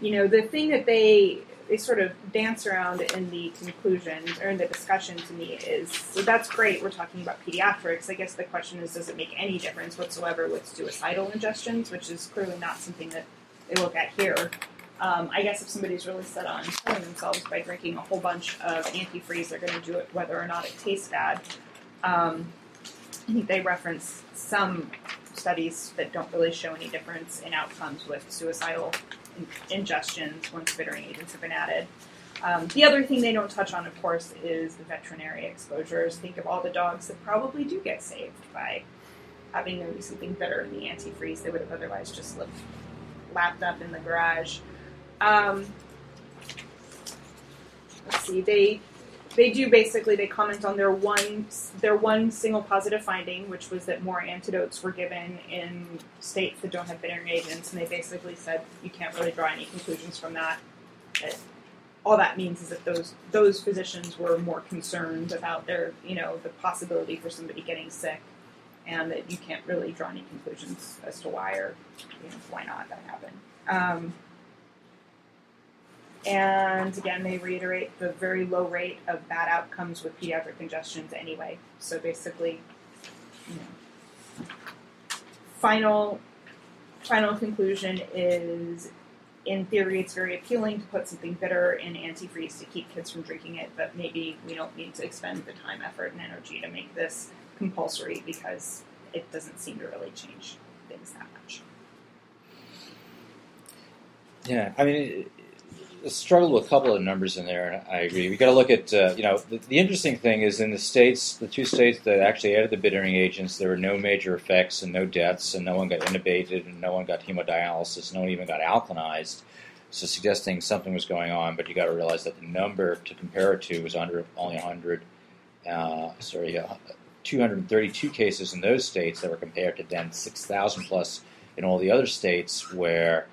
[SPEAKER 3] you know, the thing that they they sort of dance around in the conclusions or in the discussion to me is so that's great. We're talking about pediatrics. I guess the question is, does it make any difference whatsoever with suicidal ingestions, which is clearly not something that they look at here. Um, I guess if somebody's really set on killing themselves by drinking a whole bunch of antifreeze, they're going to do it whether or not it tastes bad. Um, I think they reference some studies that don't really show any difference in outcomes with suicidal in- ingestions once bittering agents have been added. Um, the other thing they don't touch on, of course, is the veterinary exposures. Think of all the dogs that probably do get saved by having there be something bitter in the antifreeze they would have otherwise just lived lapped up in the garage. Um, let's see, they they do basically they comment on their one their one single positive finding, which was that more antidotes were given in states that don't have bittering agents, and they basically said you can't really draw any conclusions from that. That all that means is that those those physicians were more concerned about their you know the possibility for somebody getting sick, and that you can't really draw any conclusions as to why or you know, why not that happened. Um, and again, they reiterate the very low rate of bad outcomes with pediatric ingestions anyway. So basically, you know, final final conclusion is in theory it's very appealing to put something bitter in antifreeze to keep kids from drinking it, but maybe we don't need to expend the time, effort, and energy to make this compulsory because it doesn't seem to really change things that much.
[SPEAKER 1] Yeah, I mean, struggled with a couple of numbers in there, and I agree. We got to look at, uh, you know, the, the interesting thing is in the states, the two states that actually added the bittering agents, there were no major effects and no deaths, and no one got intubated, and no one got hemodialysis, no one even got alkalinized. So suggesting something was going on, but you got to realize that the number to compare it to was under only 100, uh, sorry, uh, 232 cases in those states that were compared to then 6,000 plus in all the other states where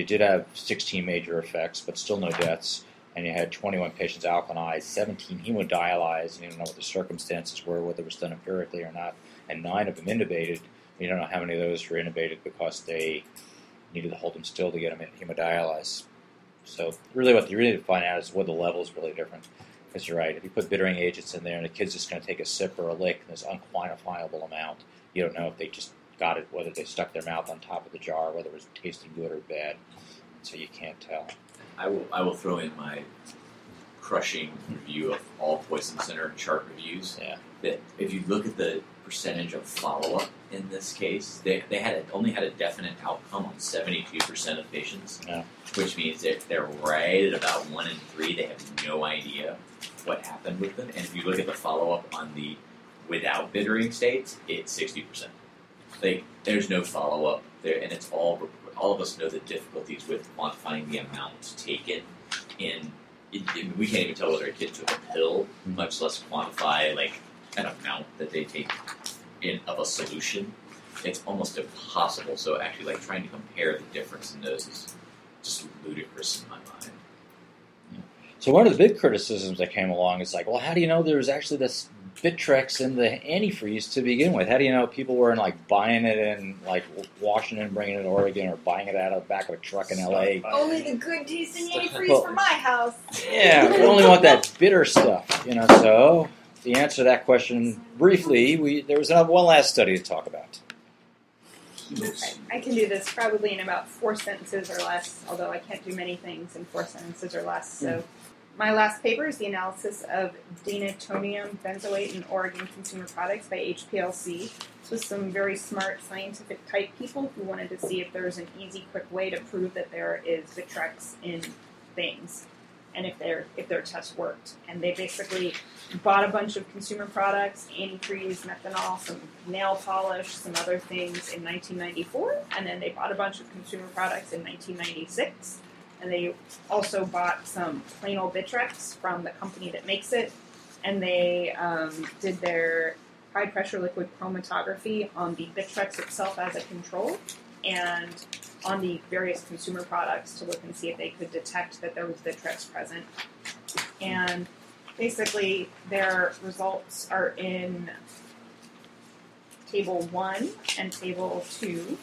[SPEAKER 1] you did have 16 major effects, but still no deaths, and you had 21 patients alkalinized, 17 hemodialyzed, and you don't know what the circumstances were, whether it was done empirically or not, and nine of them intubated. You don't know how many of those were intubated because they needed to hold them still to get them hemodialyzed. So really what you really need to find out is what the level is really different. Because you're right. If you put bittering agents in there and the kid's just going to take a sip or a lick, and there's unquantifiable amount. You don't know if they just got it, whether they stuck their mouth on top of the jar, whether it was tasting good or bad. So you can't tell.
[SPEAKER 2] I will I will throw in my crushing review of all Poison Center chart reviews.
[SPEAKER 1] Yeah.
[SPEAKER 2] That if you look at the percentage of follow up in this case, they, they had only had a definite outcome on seventy two percent of patients.
[SPEAKER 1] Yeah.
[SPEAKER 2] Which means that they're right at about one in three. They have no idea what happened with them. And if you look at the follow up on the without bittering states, it's sixty percent. Like there's no follow up there, and it's all all of us know the difficulties with quantifying the amount taken in. It- we can't even tell whether a kid took a pill, mm-hmm. much less quantify like an amount that they take in of a solution. It's almost impossible. So actually, like trying to compare the difference in those is just ludicrous in my mind.
[SPEAKER 1] So one of the big criticisms that came along is like, well, how do you know there was actually this Bittrex in the antifreeze to begin with? How do you know people weren't like buying it in like Washington, bringing it to Oregon, or buying it out of the back of a truck in L.A.?
[SPEAKER 5] Only the good tasting antifreeze
[SPEAKER 1] Well-
[SPEAKER 5] for my house.
[SPEAKER 1] Yeah, we only want that bitter stuff, you know. So the answer to that question, briefly, we there was another one last study to talk about.
[SPEAKER 3] I, I can do this probably in about four sentences or less, although I can't do many things in four sentences or less. So, hmm. My last paper is the analysis of denatonium benzoate in Oregon consumer products by HPLC. This was some very smart scientific type people who wanted to see if there was an easy, quick way to prove that there is Bitrex in things, and if their if their test worked. And they basically bought a bunch of consumer products, antifreeze, methanol, some nail polish, some other things in 1994, and then they bought a bunch of consumer products in 1996, and they also bought some plain old Bitrex from the company that makes it, and they um, did their high pressure liquid chromatography on the Bitrex itself as a control, and on the various consumer products to look and see if they could detect that there was Bitrex present. And basically their results are in table one and table two.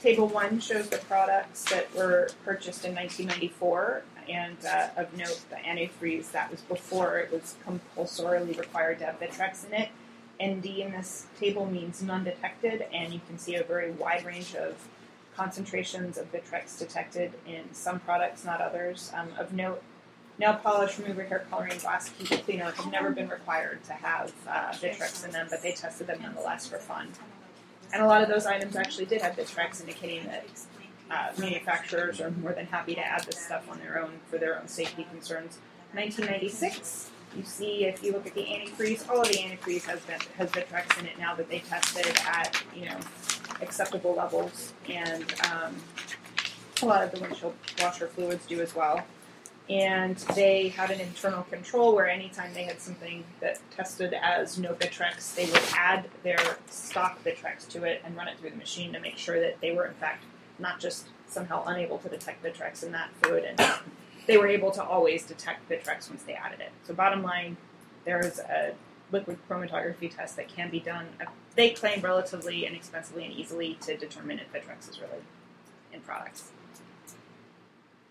[SPEAKER 3] Table one shows the products that were purchased in 1994, and uh, of note, the antifreeze that was before it was compulsorily required to have Bitrex in it. ND in this table means non-detected, and you can see a very wide range of concentrations of Bitrex detected in some products, not others. Um, of note, nail polish, remover, hair coloring, glass cleaner have never been required to have uh, Bitrex in them, but they tested them nonetheless for fun. And a lot of those items actually did have Bitrex, indicating that uh, manufacturers are more than happy to add this stuff on their own for their own safety concerns. 1996, you see if you look at the antifreeze, all of the antifreeze has been, has Bitrex in it now that they tested at you know acceptable levels, and um, a lot of the windshield washer fluids do as well and they had an internal control where anytime they had something that tested as no Bitrex, they would add their stock Bitrex to it and run it through the machine to make sure that they were in fact not just somehow unable to detect Bitrex in that food, and they were able to always detect Bitrex once they added it. So bottom line, there's a liquid chromatography test that can be done. They claim relatively inexpensively and easily to determine if Bitrex is really in products,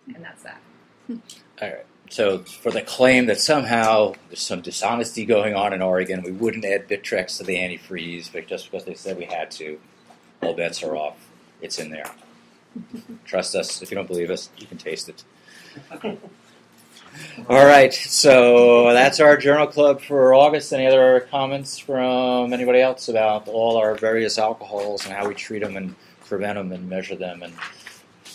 [SPEAKER 3] and that's that.
[SPEAKER 1] All right. So for the claim that somehow there's some dishonesty going on in Oregon, we wouldn't add Bitrex to the antifreeze, but just because they said we had to, all bets are off. It's in there. Trust us. If you don't believe us, you can taste it. All right. So that's our journal club for August. Any other comments from anybody else about all our various alcohols and how we treat them and prevent them and measure them and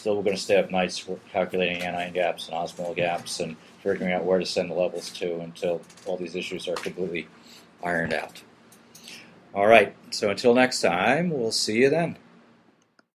[SPEAKER 1] still we're going to stay up nights calculating anion gaps and osmolar gaps and figuring out where to send the levels to until all these issues are completely ironed out. All right, so until next time, we'll see you then.